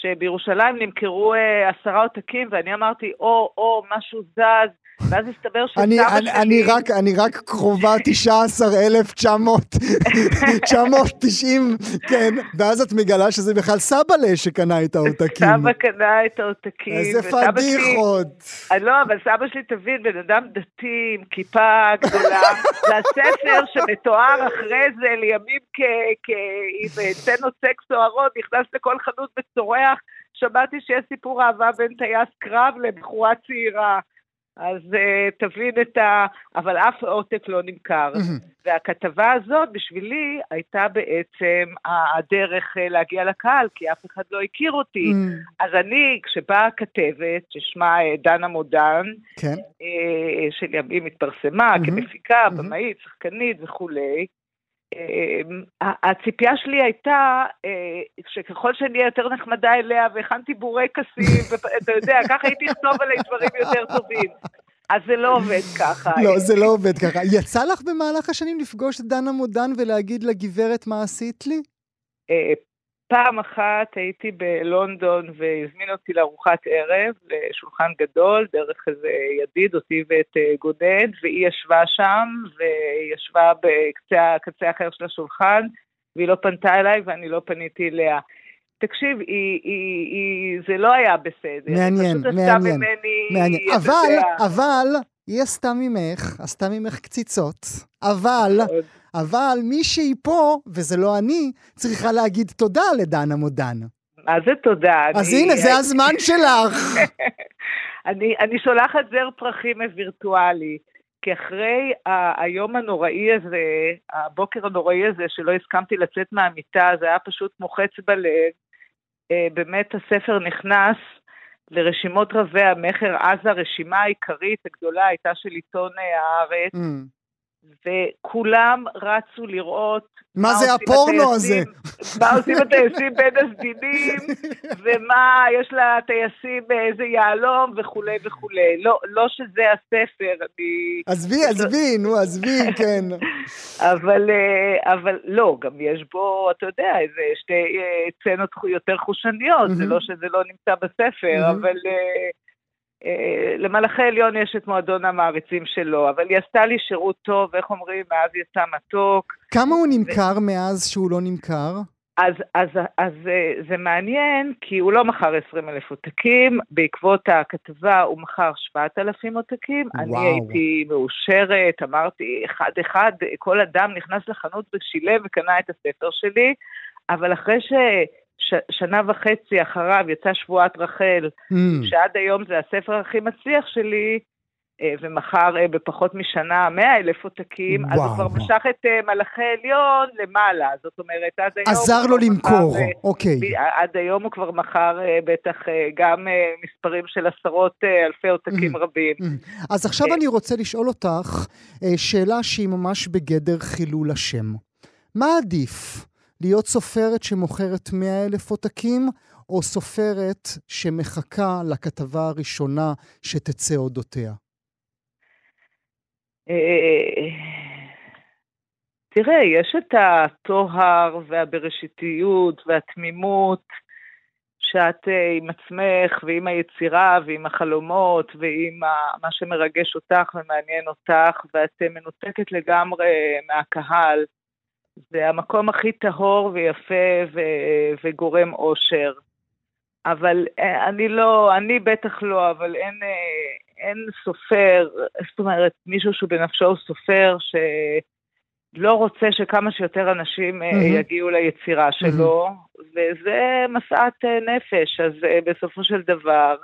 שבירושלים נמכרו אה, עשרה עותקים, ואני אמרתי, או, או, משהו זז, ואז הסתבר שסבא שלי... אני, אני, רק, אני רק קרובה 19,990, (laughs) כן, ואז את מגלה שזה בכלל סבאלה שקנה את העותקים. סבא קנה את העותקים. איזה שלי- פדיחות. אה, לא, אבל סבא שלי, תבין, בן אדם דתי עם כיפה גדולה, (laughs) זה הספר שמתואר אחרי זה לימים כ... כ... עם סצנות סקס סוערות, נכנס לכל חנות וצורח. שמעתי שיש סיפור אהבה בין טייס קרב לבחורה צעירה. אז uh, תבין את ה... אבל אף עותק לא נמכר. והכתבה הזאת בשבילי הייתה בעצם הדרך אה, להגיע לקהל, כי אף אחד לא הכיר אותי. אז אני, כשבאה הכתבת, ששמה אה, דנה מודן, כן. אה, שלימים התפרסמה מהמם. כמפיקה, מהמם. במאית, שחקנית וכולי, הציפייה שלי הייתה אה, שככל שאני אהיה יותר נחמדה אליה והכנתי בורקסים, (laughs) ואתה יודע, ככה הייתי לכתוב עלי דברים יותר טובים. אז זה לא עובד ככה. לא, זה לא עובד ככה. יצא לך במהלך השנים לפגוש את דנה מודן ולהגיד לגברת מה עשית לי? פעם אחת הייתי בלונדון והזמין אותי לארוחת ערב, לשולחן גדול, דרך איזה ידיד, אותי ואת אה, גונן, והיא ישבה שם, והיא ישבה בקצה האחר של השולחן, והיא לא פנתה אליי ואני לא פניתי אליה. תקשיב, היא, היא, היא, זה לא היה בסדר. מעניין, מעניין, מעניין. אבל, אבל, היא עשתה ממך, עשתה ממך קציצות, אבל. אבל מישהי פה, וזה לא אני, צריכה להגיד תודה לדנה מודן. מה זה תודה? אז אני- הנה, זה הזמן שלך. (laughs) אני, אני שולחת זר פרחים וירטואלי, כי אחרי ה- היום הנוראי הזה, הבוקר הנוראי הזה, שלא הסכמתי לצאת מהמיטה, זה היה פשוט מוחץ בלב. אה, באמת הספר נכנס לרשימות רבי המכר, אז הרשימה העיקרית הגדולה הייתה של עיתון אה, הארץ, אמ, וכולם רצו לראות מה זה עושים הפורנו הזה? מה עושים הטייסים בין הסדינים, (laughs) ומה יש לטייסים באיזה יהלום וכולי וכולי. לא, לא שזה הספר, אני... עזבי, (laughs) עזבי, נו, עזבי, כן. אבל, אה, אבל לא, גם יש בו, אתה יודע, איזה שתי אה, סצנות חו- יותר חושניות, זה. לא שזה לא נמצא בספר. אבל אה, אה, למלאכי עליון יש את מועדון המעריצים שלו, אבל היא עשתה לי שירות טוב, איך אומרים, מאז יצא מתוק. כמה הוא נמכר מאז שהוא לא נמכר? אז, אז, אז אה, זה מעניין, כי הוא לא מכר 20 אלף עותקים, בעקבות הכתבה הוא מכר 7,000 עותקים. אני. הייתי מאושרת, אמרתי, אחד-אחד, כל אדם נכנס לחנות ושילם וקנה את הספר שלי, אבל אחרי ששנה וחצי אחריו יצא שבועת רחל, אמ, שעד היום זה הספר הכי מצליח שלי, אה, ומכר אה, בפחות משנה 100 אלף עותקים, אז הוא וואו. כבר משך את אה, מלאכי עליון למעלה, זאת אומרת, עד היום... עזר לו למכור, מכר, אוקיי. ב- עד היום הוא כבר מכר בטח גם מספרים של עשרות אלפי עותקים Mm. רבים. אז עכשיו. אני רוצה לשאול אותך שאלה שהיא ממש בגדר חילול השם. מה עדיף, להיות סופרת שמוכרת 100 אלף עותקים, או סופרת שמחכה לכתבה הראשונה שתצא אודותיה? אה, תראה, יש את הטוהר והבראשיתיות והתמימות שאת אה, עם עצמך ועם היצירה ועם החלומות ועם מה שמרגש אותך ומעניין אותך ואת מנותקת לגמרי מהקהל. זה המקום הכי טהור ויפה ו- וגורם אושר. אבל אה, אני לא, אני בטח לא, אבל אין, אה, אין סופר, זאת אומרת, מישהו שהוא בנפשו הוא סופר שלא רוצה שכמה שיותר אנשים מהמם. יגיעו ליצירה שלו, וזה משאת נפש, אז בסופו של דבר,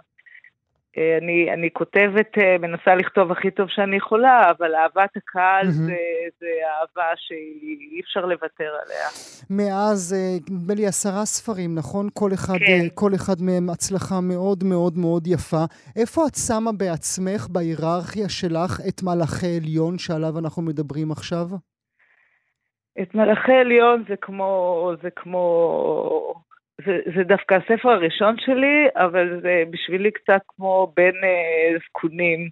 אני, אני כותבת, אה, מנסה לכתוב הכי טוב שאני יכולה, אבל אהבת הקהל מהמם. זה, זה אהבה שאי אפשר לוותר עליה. מאז, אה, נדמה לי עשרה ספרים, נכון? כל אחד, כן. אה, כל אחד מהם הצלחה מאוד מאוד מאוד יפה. איפה את שמה בעצמך, בהיררכיה שלך, את מלאכי עליון שעליו אנחנו מדברים עכשיו? את מלאכי עליון זה כמו, זה כמו, זה, זה דווקא הספר הראשון שלי, אבל זה בשבילי קצת כמו בין אה, זקונים.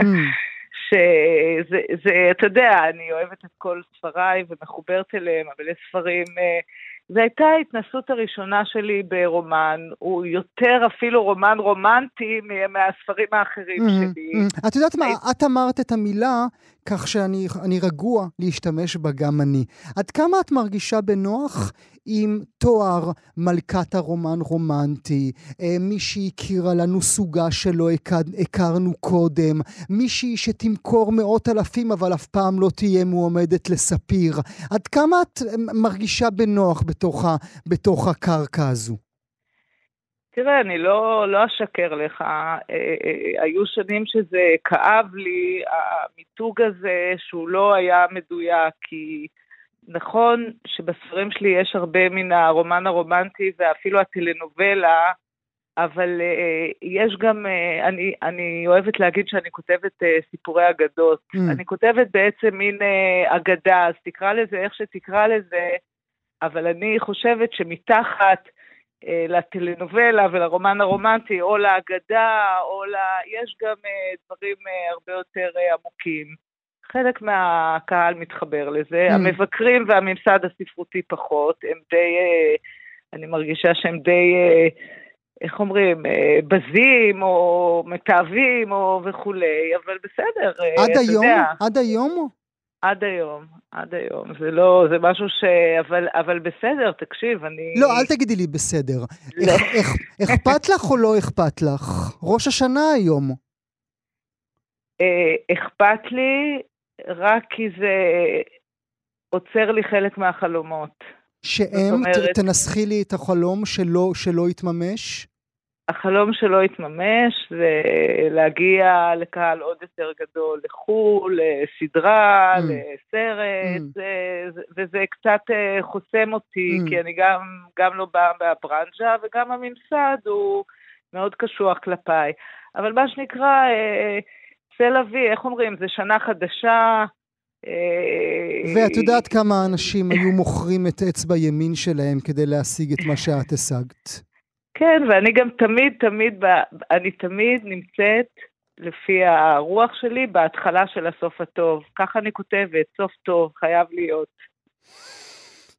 אמ, (laughs) שזה, זה, אתה יודע, אני אוהבת את כל ספריי ומחוברת אליהם, אבל יש ספרים, אה, זו הייתה ההתנסות הראשונה שלי ברומן, הוא יותר אפילו רומן רומנטי מהספרים האחרים mm-hmm, שלי. Mm-hmm. את יודעת מה, את אמרת את המילה כך שאני רגוע להשתמש בה גם אני. עד כמה את מרגישה בנוח עם תואר מלכת הרומן רומנטי, אה, מישהי הכירה לנו סוגה שלא הכרנו קודם, מישהי שתמכור מאות אלפים אבל אף פעם לא תהיה מועמדת לספיר. עד כמה את אה, מרגישה בנוח בתוך, ה, בתוך הקרקע הזו? תראה, אני לא, לא אשקר לך, אה, אה, היו שנים שזה כאב לי, המיתוג הזה שהוא לא היה מדויק, כי נכון שבספרים שלי יש הרבה מן הרומן הרומנטי ואפילו הטלנובלה, אבל uh, יש גם, uh, אני, אני אוהבת להגיד שאני כותבת uh, סיפורי אגדות. Mm. אני כותבת בעצם מין uh, אגדה, אז תקרא לזה איך שתקרא לזה, אבל אני חושבת שמתחת uh, לטלנובלה ולרומן הרומנטי, או לאגדה, או ל... יש גם uh, דברים uh, הרבה יותר uh, עמוקים. חלק מהקהל מתחבר לזה, mm. המבקרים והממסד הספרותי פחות, הם די, אה, אני מרגישה שהם די, אה, איך אומרים, אה, בזים או מתעבים או וכולי, אבל בסדר, עד אתה היום? יודע. עד היום? עד היום, עד היום. זה לא, זה משהו ש... אבל, אבל בסדר, תקשיב, אני... לא, אל תגידי לי בסדר. לא. אכפת לך או לא אכפת לך? ראש השנה היום. אכפת לי, רק כי זה עוצר לי חלק מהחלומות. שהם, אומרת, תנסחי לי את החלום שלא, שלא התממש? החלום שלא התממש זה להגיע לקהל עוד יותר גדול, לחו"ל, לסדרה, mm. לסרט, mm. זה, וזה קצת אה, חוסם אותי, mm. כי אני גם, גם לא באה מהברנז'ה, וגם הממסד הוא מאוד קשוח כלפיי. אבל מה שנקרא, אה, תל אביב, איך אומרים, זה שנה חדשה. אה, ואת יודעת כמה אנשים היו מוכרים את אצבע ימין שלהם כדי להשיג את מה (laughs) שאת השגת. כן, ואני גם תמיד, תמיד, אני תמיד נמצאת, לפי הרוח שלי, בהתחלה של הסוף הטוב. ככה אני כותבת, סוף טוב, חייב להיות.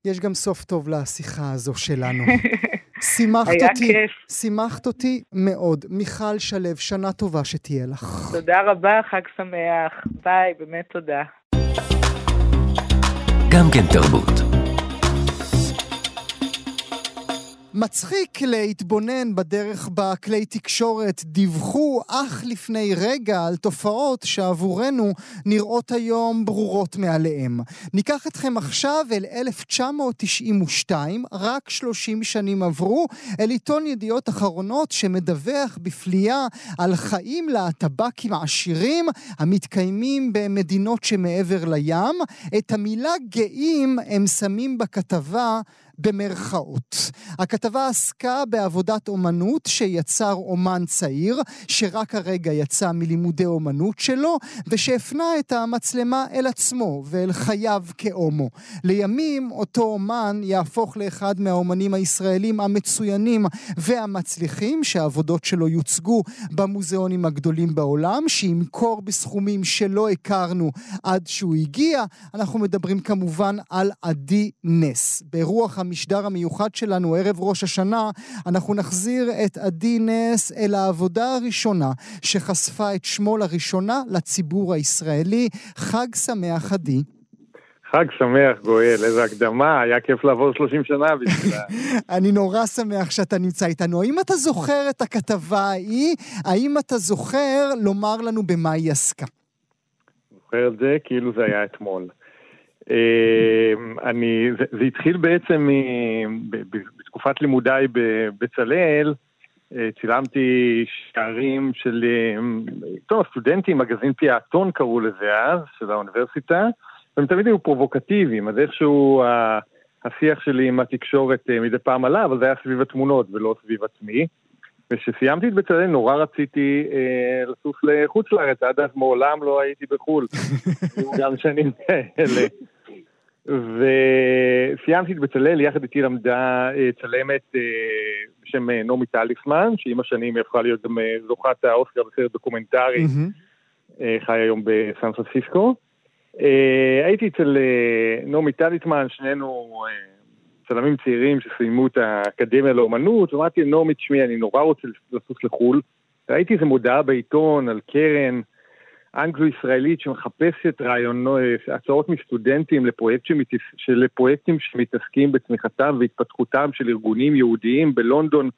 יש גם סוף טוב לשיחה הזו שלנו. (laughs) שימחת אותי, כיף. שימחת אותי מאוד. מיכל שלו, שנה טובה שתהיה לך. תודה רבה, חג שמח. ביי, באמת תודה. גם כן תרבות. מצחיק להתבונן בדרך בה כלי תקשורת דיווחו אך לפני רגע על תופעות שעבורנו נראות היום ברורות מעליהם. ניקח אתכם עכשיו אל 1992, רק 30 שנים עברו, אל עיתון ידיעות אחרונות שמדווח בפליאה על חיים להטבקים עשירים המתקיימים במדינות שמעבר לים. את המילה גאים הם שמים בכתבה במרכאות. הכתבה עסקה בעבודת אומנות שיצר אומן צעיר, שרק הרגע יצא מלימודי אומנות שלו, ושהפנה את המצלמה אל עצמו ואל חייו כאומו. לימים אותו אומן יהפוך לאחד מהאומנים הישראלים המצוינים והמצליחים, שהעבודות שלו יוצגו במוזיאונים הגדולים בעולם, שימכור בסכומים שלא הכרנו עד שהוא הגיע. אנחנו מדברים כמובן על עדי נס. ברוח המשדר המיוחד שלנו, ערב ראש השנה, אנחנו נחזיר את עדי נס אל העבודה הראשונה שחשפה את שמו לראשונה לציבור הישראלי. חג שמח, עדי. חג שמח, גואל, איזה הקדמה, היה כיף לעבור 30 שנה בשבילה. (laughs) אני נורא שמח שאתה נמצא איתנו. האם אתה זוכר את הכתבה ההיא? האם אתה זוכר לומר לנו במה היא עסקה? זוכר את זה כאילו זה היה אתמול. אמ, אני, זה, זה התחיל בעצם בתקופת לימודיי בבצלאל, אה, צילמתי שערים של עיתון אמ, הסטודנטים, מגזין פיאטון קראו לזה אז, של האוניברסיטה, והם תמיד היו פרובוקטיביים, אז איכשהו השיח שלי עם התקשורת אה, מדי פעם עלה, אבל זה היה סביב התמונות ולא סביב עצמי. וכשסיימתי את בצלאל נורא רציתי אה, לטוס לחוץ לארץ, עד אז מעולם לא הייתי בחו"ל, (laughs) גם שנים כאלה. וסיימתי את בצלאל, יחד איתי למדה אה, צלמת אה, בשם אה, נעמי טליסמן, שעם השנים היא הפכה להיות גם זוכת האוסקר בסרט דוקומנטרי, חי היום בסן פרנסיסקו. הייתי אצל נעמי טליסמן, שנינו צלמים צעירים שסיימו את האקדמיה לאומנות, ואמרתי לנעמי, תשמעי, אני נורא רוצה לטוס לחו"ל. ראיתי איזו מודעה בעיתון על קרן אנגלו-ישראלית שמחפשת רעיונות, הצעות מסטודנטים לפרויקט שמתס... לפרויקטים שמתעסקים בצמיחתם והתפתחותם של ארגונים יהודיים בלונדון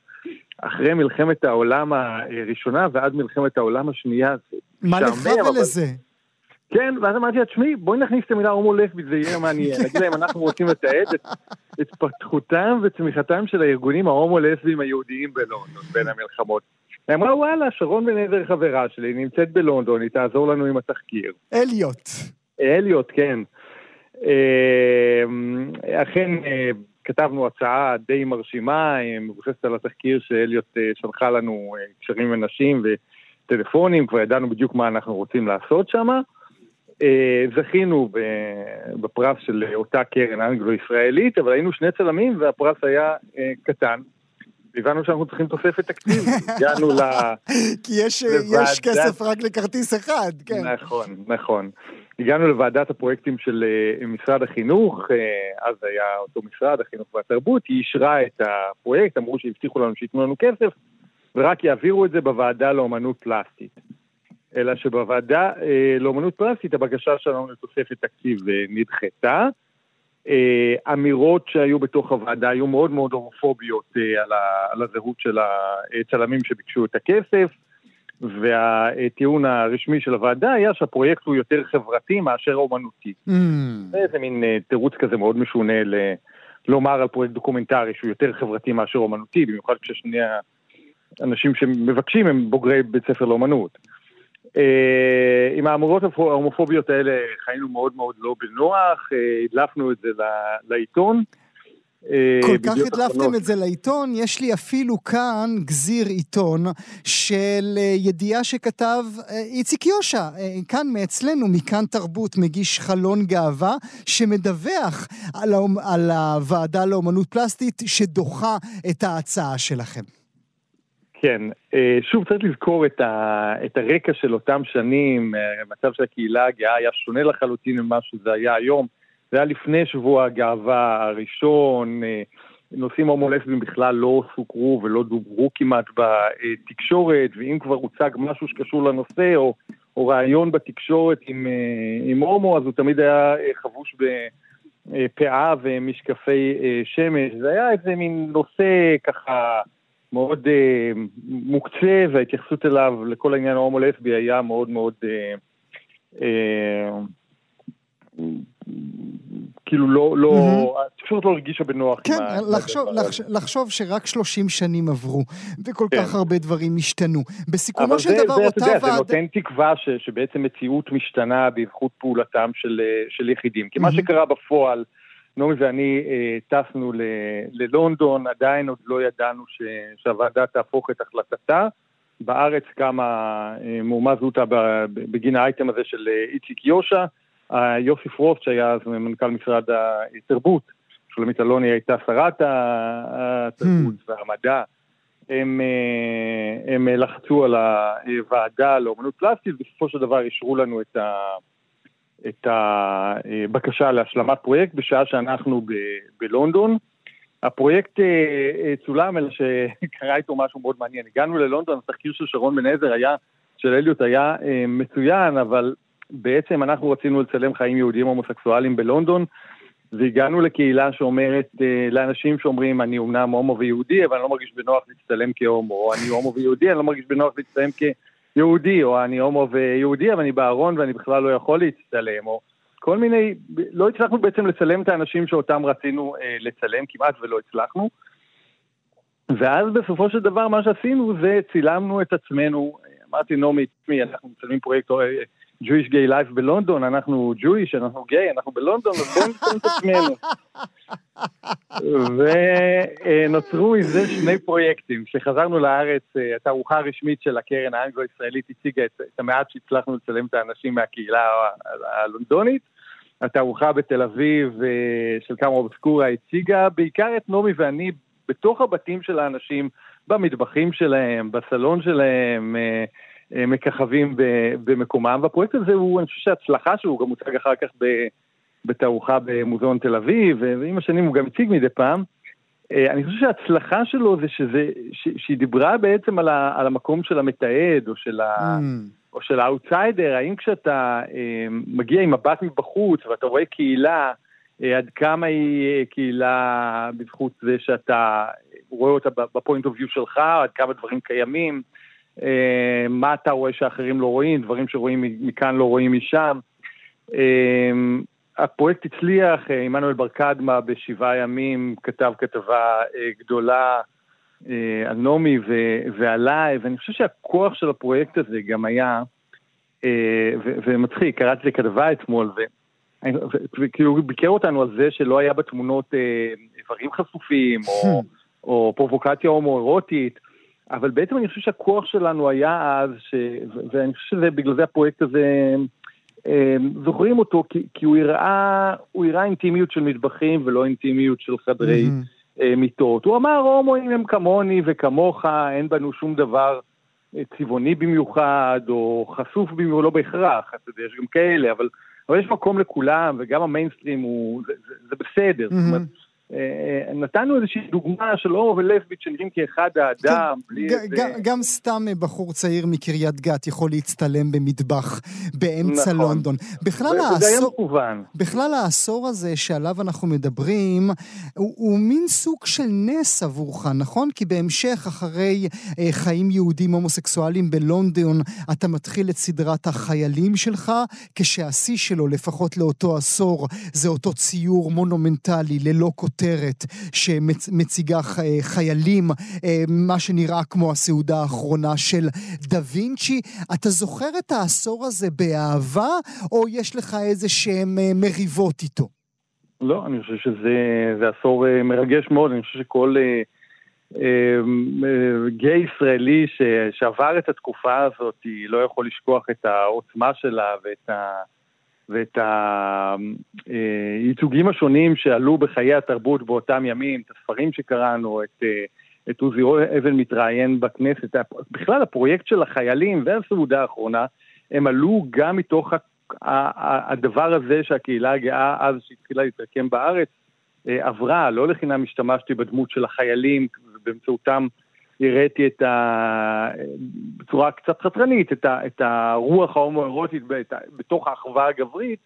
אחרי מלחמת העולם הראשונה ועד מלחמת העולם השנייה. מה לך ולזה? כן, ואז אמרתי לה, תשמעי, בואי נכניס את המילה הומו לסבית, זה יהיה מעניין. (laughs) נגיד להם, אנחנו רוצים לתעד את התפתחותם וצמיחתם של הארגונים ההומו-לסביים היהודיים בלונדון בין המלחמות. היא אמרה, וואלה, שרון בן עזר חברה שלי, נמצאת בלונדון, היא תעזור לנו עם התחקיר. אליוט. אליוט, כן. אה, אכן, אה, כתבנו הצעה די מרשימה, אה, מבוססת על התחקיר שאליוט שלחה לנו קשרים עם אנשים וטלפונים, כבר ידענו בדיוק מה אנחנו רוצים לעשות שם. זכינו בפרס של אותה קרן אנגלו-ישראלית, אבל היינו שני צלמים והפרס היה קטן. הבנו שאנחנו צריכים תוספת תקציב, (laughs) הגענו ל... כי יש, לוועדת... יש כסף רק לכרטיס אחד, כן. נכון, נכון. הגענו לוועדת הפרויקטים של משרד החינוך, אז היה אותו משרד, החינוך והתרבות, היא אישרה את הפרויקט, אמרו שהבטיחו לנו שייתנו לנו כסף, ורק יעבירו את זה בוועדה לאומנות פלסטית. אלא שבוועדה uh, לאומנות פלסטית הבקשה שלנו לתוספת תקציב uh, נדחתה. אה, אמירות שהיו בתוך הוועדה היו מאוד מאוד הומופוביות אה, על, ה, על הזהות של הצלמים שביקשו את הכסף, והטיעון הרשמי של הוועדה היה שהפרויקט הוא יותר חברתי מאשר אומנותי. Mm. זה איזה מין אה, תירוץ כזה מאוד משונה ל... לומר על פרויקט דוקומנטרי שהוא יותר חברתי מאשר אומנותי, במיוחד כששני האנשים שמבקשים הם בוגרי בית ספר לאומנות. Uh, עם האמורות ההומופוביות האלה חיינו מאוד מאוד לא בנוח, uh, הדלפנו את זה לעיתון. אה, כל כך הדלפתם את זה לעיתון, יש לי אפילו כאן גזיר עיתון של ידיעה שכתב איציק יושע, כאן מאצלנו, מכאן תרבות, מגיש חלון גאווה, שמדווח על, על הוועדה לאומנות פלסטית שדוחה את ההצעה שלכם. כן, אה, שוב צריך לזכור את, ה, את הרקע של אותם שנים, אה, המצב של הקהילה הגאה היה שונה לחלוטין ממה שזה היה היום. זה היה לפני שבוע הגאווה הראשון, אה, נושאים הומולסביים בכלל לא סוקרו ולא דוברו כמעט בתקשורת, ואם כבר הוצג משהו שקשור לנושא, או, או רעיון בתקשורת עם, עם הומו, אז הוא תמיד היה חבוש בפאה ומשקפי שמש. זה היה איזה מין נושא ככה... מאוד אה, מוקצה, וההתייחסות אליו, לכל העניין ההומו-לסבי, היה מאוד מאוד... אה, אה, כאילו לא, לא. פשוט לא הרגישה בנוח. כן, לחשוב, לחשוב, לחשוב שרק 30 שנים עברו, וכל כן. כך הרבה דברים השתנו. בסיכומו של זה, דבר, זה, אותה ועדה... ועדה... זה נותן תקווה ש, שבעצם מציאות משתנה בזכות פעולתם של, אה, של יחידים. כי. מה שקרה בפועל, נעמי ואני אה, טסנו ללונדון, עדיין עוד לא ידענו ש, שהוועדה תהפוך את החלטתה. בארץ קמה אה, מהומה זוטה בגין האייטם הזה של אה, איציק יושע. יוסי פרופט, שהיה אז מנכ"ל משרד התרבות, שולמית אלוני הייתה שרת התרבות hmm. והמדע. הם, הם לחצו על הוועדה לאומנות פלסטית, בסופו של דבר אישרו לנו את ה... את הבקשה להשלמת פרויקט בשעה שאנחנו ב- בלונדון. הפרויקט אה, אה, צולם, אלא שקרה איתו משהו מאוד מעניין. הגענו ללונדון, התחקיר של שרון בן עזר היה, של אליוט היה אה, מצוין, אבל בעצם אנחנו רצינו לצלם חיים יהודיים הומוסקסואליים בלונדון, והגענו לקהילה שאומרת, לאנשים שאומרים, אני אומנם הומו ויהודי, אבל אני לא מרגיש בנוח להצטלם כהומו, או אני הומו ויהודי, אני לא מרגיש בנוח להצטלם כ... יהודי, או אני הומו ויהודי, אבל אני בארון ואני בכלל לא יכול להצטלם, או כל מיני, לא הצלחנו בעצם לצלם את האנשים שאותם רצינו אה, לצלם, כמעט ולא הצלחנו. ואז בסופו של דבר מה שעשינו זה צילמנו את עצמנו, אמרתי נעמי, אנחנו מצלמים פרויקט אה, Jewish Gay Life בלונדון, אנחנו Jewish, אנחנו גיי, אנחנו בלונדון, אז בואו נצלם את עצמנו. (laughs) ונוצרו מזה שני פרויקטים. כשחזרנו לארץ, התערוכה הרשמית של הקרן האנגלו-ישראלית הציגה את, את המעט שהצלחנו לצלם את האנשים מהקהילה הלונדונית. התערוכה בתל אביב של כמה אובסקורה הציגה בעיקר את נעמי ואני בתוך הבתים של האנשים, במטבחים שלהם, בסלון שלהם, מככבים במקומם, והפרויקט הזה הוא, אני חושב שההצלחה שהוא גם מוצג אחר כך בתערוכה במוזיאון תל אביב, ועם השנים הוא גם הציג מדי פעם. אה, אני חושב שההצלחה שלו זה שזה, ש, שהיא דיברה בעצם על, ה, על המקום של המתעד, או של, ה, mm. או של האאוטסיידר, האם כשאתה אה, מגיע עם מבט מבחוץ ואתה רואה קהילה, אה, עד כמה היא אה, קהילה בזכות זה שאתה רואה אותה ב point of view שלך, עד כמה דברים קיימים, אה, מה אתה רואה שאחרים לא רואים, דברים שרואים מכאן לא רואים משם. אה, הפרויקט הצליח, אה, עמנואל בר קדמה בשבעה ימים כתב כתבה אה, גדולה אה, על נעמי ועליי, ואני חושב שהכוח של הפרויקט הזה גם היה, ומצחיק, קראתי לכתבה אתמול, וכאילו הוא ביקר אותנו על זה שלא היה בתמונות איברים חשופים, או, (laughs) או פרובוקציה הומואירוטית, אבל בעצם אני חושב שהכוח שלנו היה אז, ש... ואני חושב שבגלל זה הפרויקט הזה... אמ, זוכרים אותו כי, כי הוא הראה, הוא הראה אינטימיות של מטבחים ולא אינטימיות של חדרי mm-hmm. מיטות. הוא אמר, הומואים הם כמוני וכמוך, אין בנו שום דבר אה, צבעוני במיוחד, או חשוף במיוחד, לא בהכרח, אתה יודע, יש גם כאלה, אבל, אבל יש מקום לכולם, וגם המיינסטרים הוא, זה, זה, זה בסדר. Mm-hmm. זאת אומרת, נתנו איזושהי דוגמה של אור ולסבית שנראים כאחד האדם, כן, בלי איזה... גם סתם בחור צעיר מקריית גת יכול להצטלם במטבח באמצע נכון. לונדון. בכלל העשור... בכלל העשור הזה שעליו אנחנו מדברים, הוא, הוא מין סוג של נס עבורך, נכון? כי בהמשך, אחרי אה, חיים יהודים הומוסקסואליים בלונדון, אתה מתחיל את סדרת החיילים שלך, כשהשיא שלו, לפחות לאותו עשור, זה אותו ציור מונומנטלי ללא כותב. כותרת שמציגה חיילים, אה, מה שנראה כמו הסעודה האחרונה של דה וינצ'י. אתה זוכר את העשור הזה באהבה, או יש לך איזה שהם אה, מריבות איתו? לא, אני חושב שזה עשור אה, מרגש מאוד, אני חושב שכל... גיי ישראלי שעבר את התקופה הזאת, לא יכול לשכוח את העוצמה שלה ואת ה... ואת הייצוגים השונים שעלו בחיי התרבות באותם ימים, את הספרים שקראנו, את, אה, את עוזי אבן מתראיין בכנסת. בכלל, הפרויקט של החיילים והסעודה האחרונה, הם עלו גם מתוך הדבר הזה שהקהילה הגאה אז שהתחילה להתרקם בארץ אה, עברה, לא לחינם השתמשתי בדמות של החיילים, ובאמצעותם הראיתי את ה... בצורה קצת חתרנית, את, ה... את הרוח ההומואירוטית בתוך האחווה הגברית,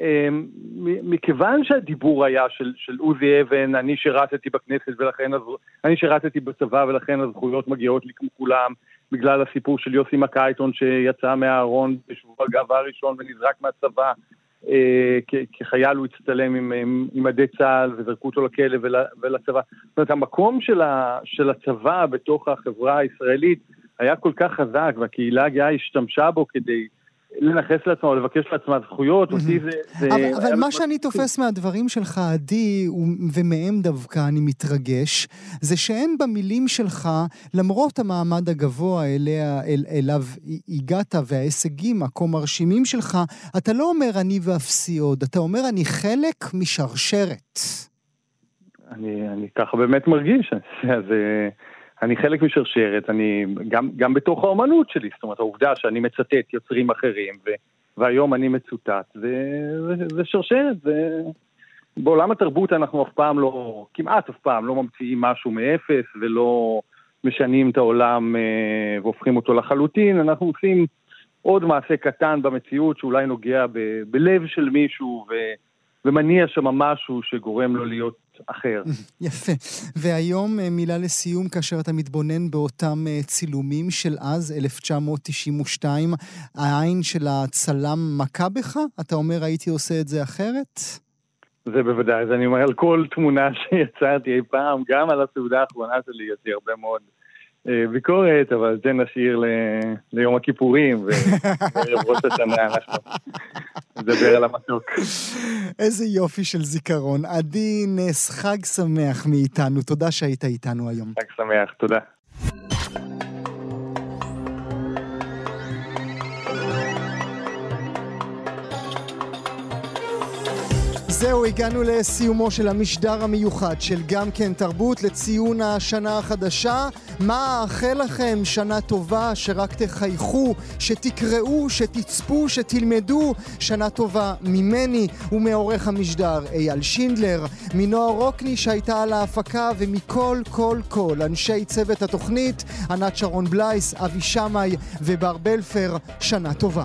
אמ, מכיוון שהדיבור היה של, של עוזי אבן, אני שירתתי בכנסת ולכן, אני שירתתי בצבא ולכן הזכויות מגיעות לי כמו כולם, בגלל הסיפור של יוסי מקייטון שיצא מהארון בשבוע הגאווה הראשון ונזרק מהצבא, כחייל הוא הצטלם עם מדי צה"ל וזרקו אותו לכלא ולצבא. זאת אומרת, המקום של, ה, של הצבא בתוך החברה הישראלית היה כל כך חזק, והקהילה הגאה השתמשה בו כדי לנכס לעצמה או לבקש לעצמה זכויות, אותי זה... זה אבל, אבל מה שאני תופס מהדברים שלך, עדי, ומהם דווקא אני מתרגש, זה שאין במילים שלך, למרות המעמד הגבוה אליה, אל, אליו הגעת וההישגים הכה מרשימים שלך, אתה לא אומר אני ואפסי עוד, אתה אומר אני חלק משרשרת. אני, אני ככה באמת מרגיש, אז... אני חלק משרשרת, אני גם, גם בתוך האומנות שלי, זאת אומרת, העובדה שאני מצטט יוצרים אחרים, ו, והיום אני מצוטט, זה, זה, זה שרשרת, זה... בעולם התרבות אנחנו אף פעם לא, כמעט אף פעם לא ממציאים משהו מאפס ולא משנים את העולם אה, והופכים אותו לחלוטין, אנחנו עושים עוד מעשה קטן במציאות שאולי נוגע ב, בלב של מישהו ו, ומניע שם משהו שגורם לו להיות אחר. (laughs) יפה. והיום אה, מילה לסיום, כאשר אתה מתבונן באותם אה, צילומים של אז, 1992, העין של הצלם מכה בך? אתה אומר, הייתי עושה את זה אחרת? זה בוודאי, אז אני אומר על כל תמונה (laughs) שיצרתי אי פעם, גם על הסעודה האחרונה שלי יש לי הרבה מאוד ביקורת, אבל זה נשאיר ל... ליום הכיפורים וערב ראש השנה, אנחנו נדבר על המתוק. איזה יופי של זיכרון. עדי נס, חג שמח מאיתנו. תודה שהיית איתנו היום. חג שמח, תודה. זהו, הגענו לסיומו של המשדר המיוחד של גם כן תרבות לציון השנה החדשה. מה אאחל לכם? שנה טובה, שרק תחייכו, שתקראו, שתצפו, שתלמדו. שנה טובה ממני ומעורך המשדר אייל שינדלר, מנועה רוקני שהייתה על ההפקה ומכל כל כל אנשי צוות התוכנית, ענת שרון בלייס, אבי שמאי ובר בלפר. שנה טובה.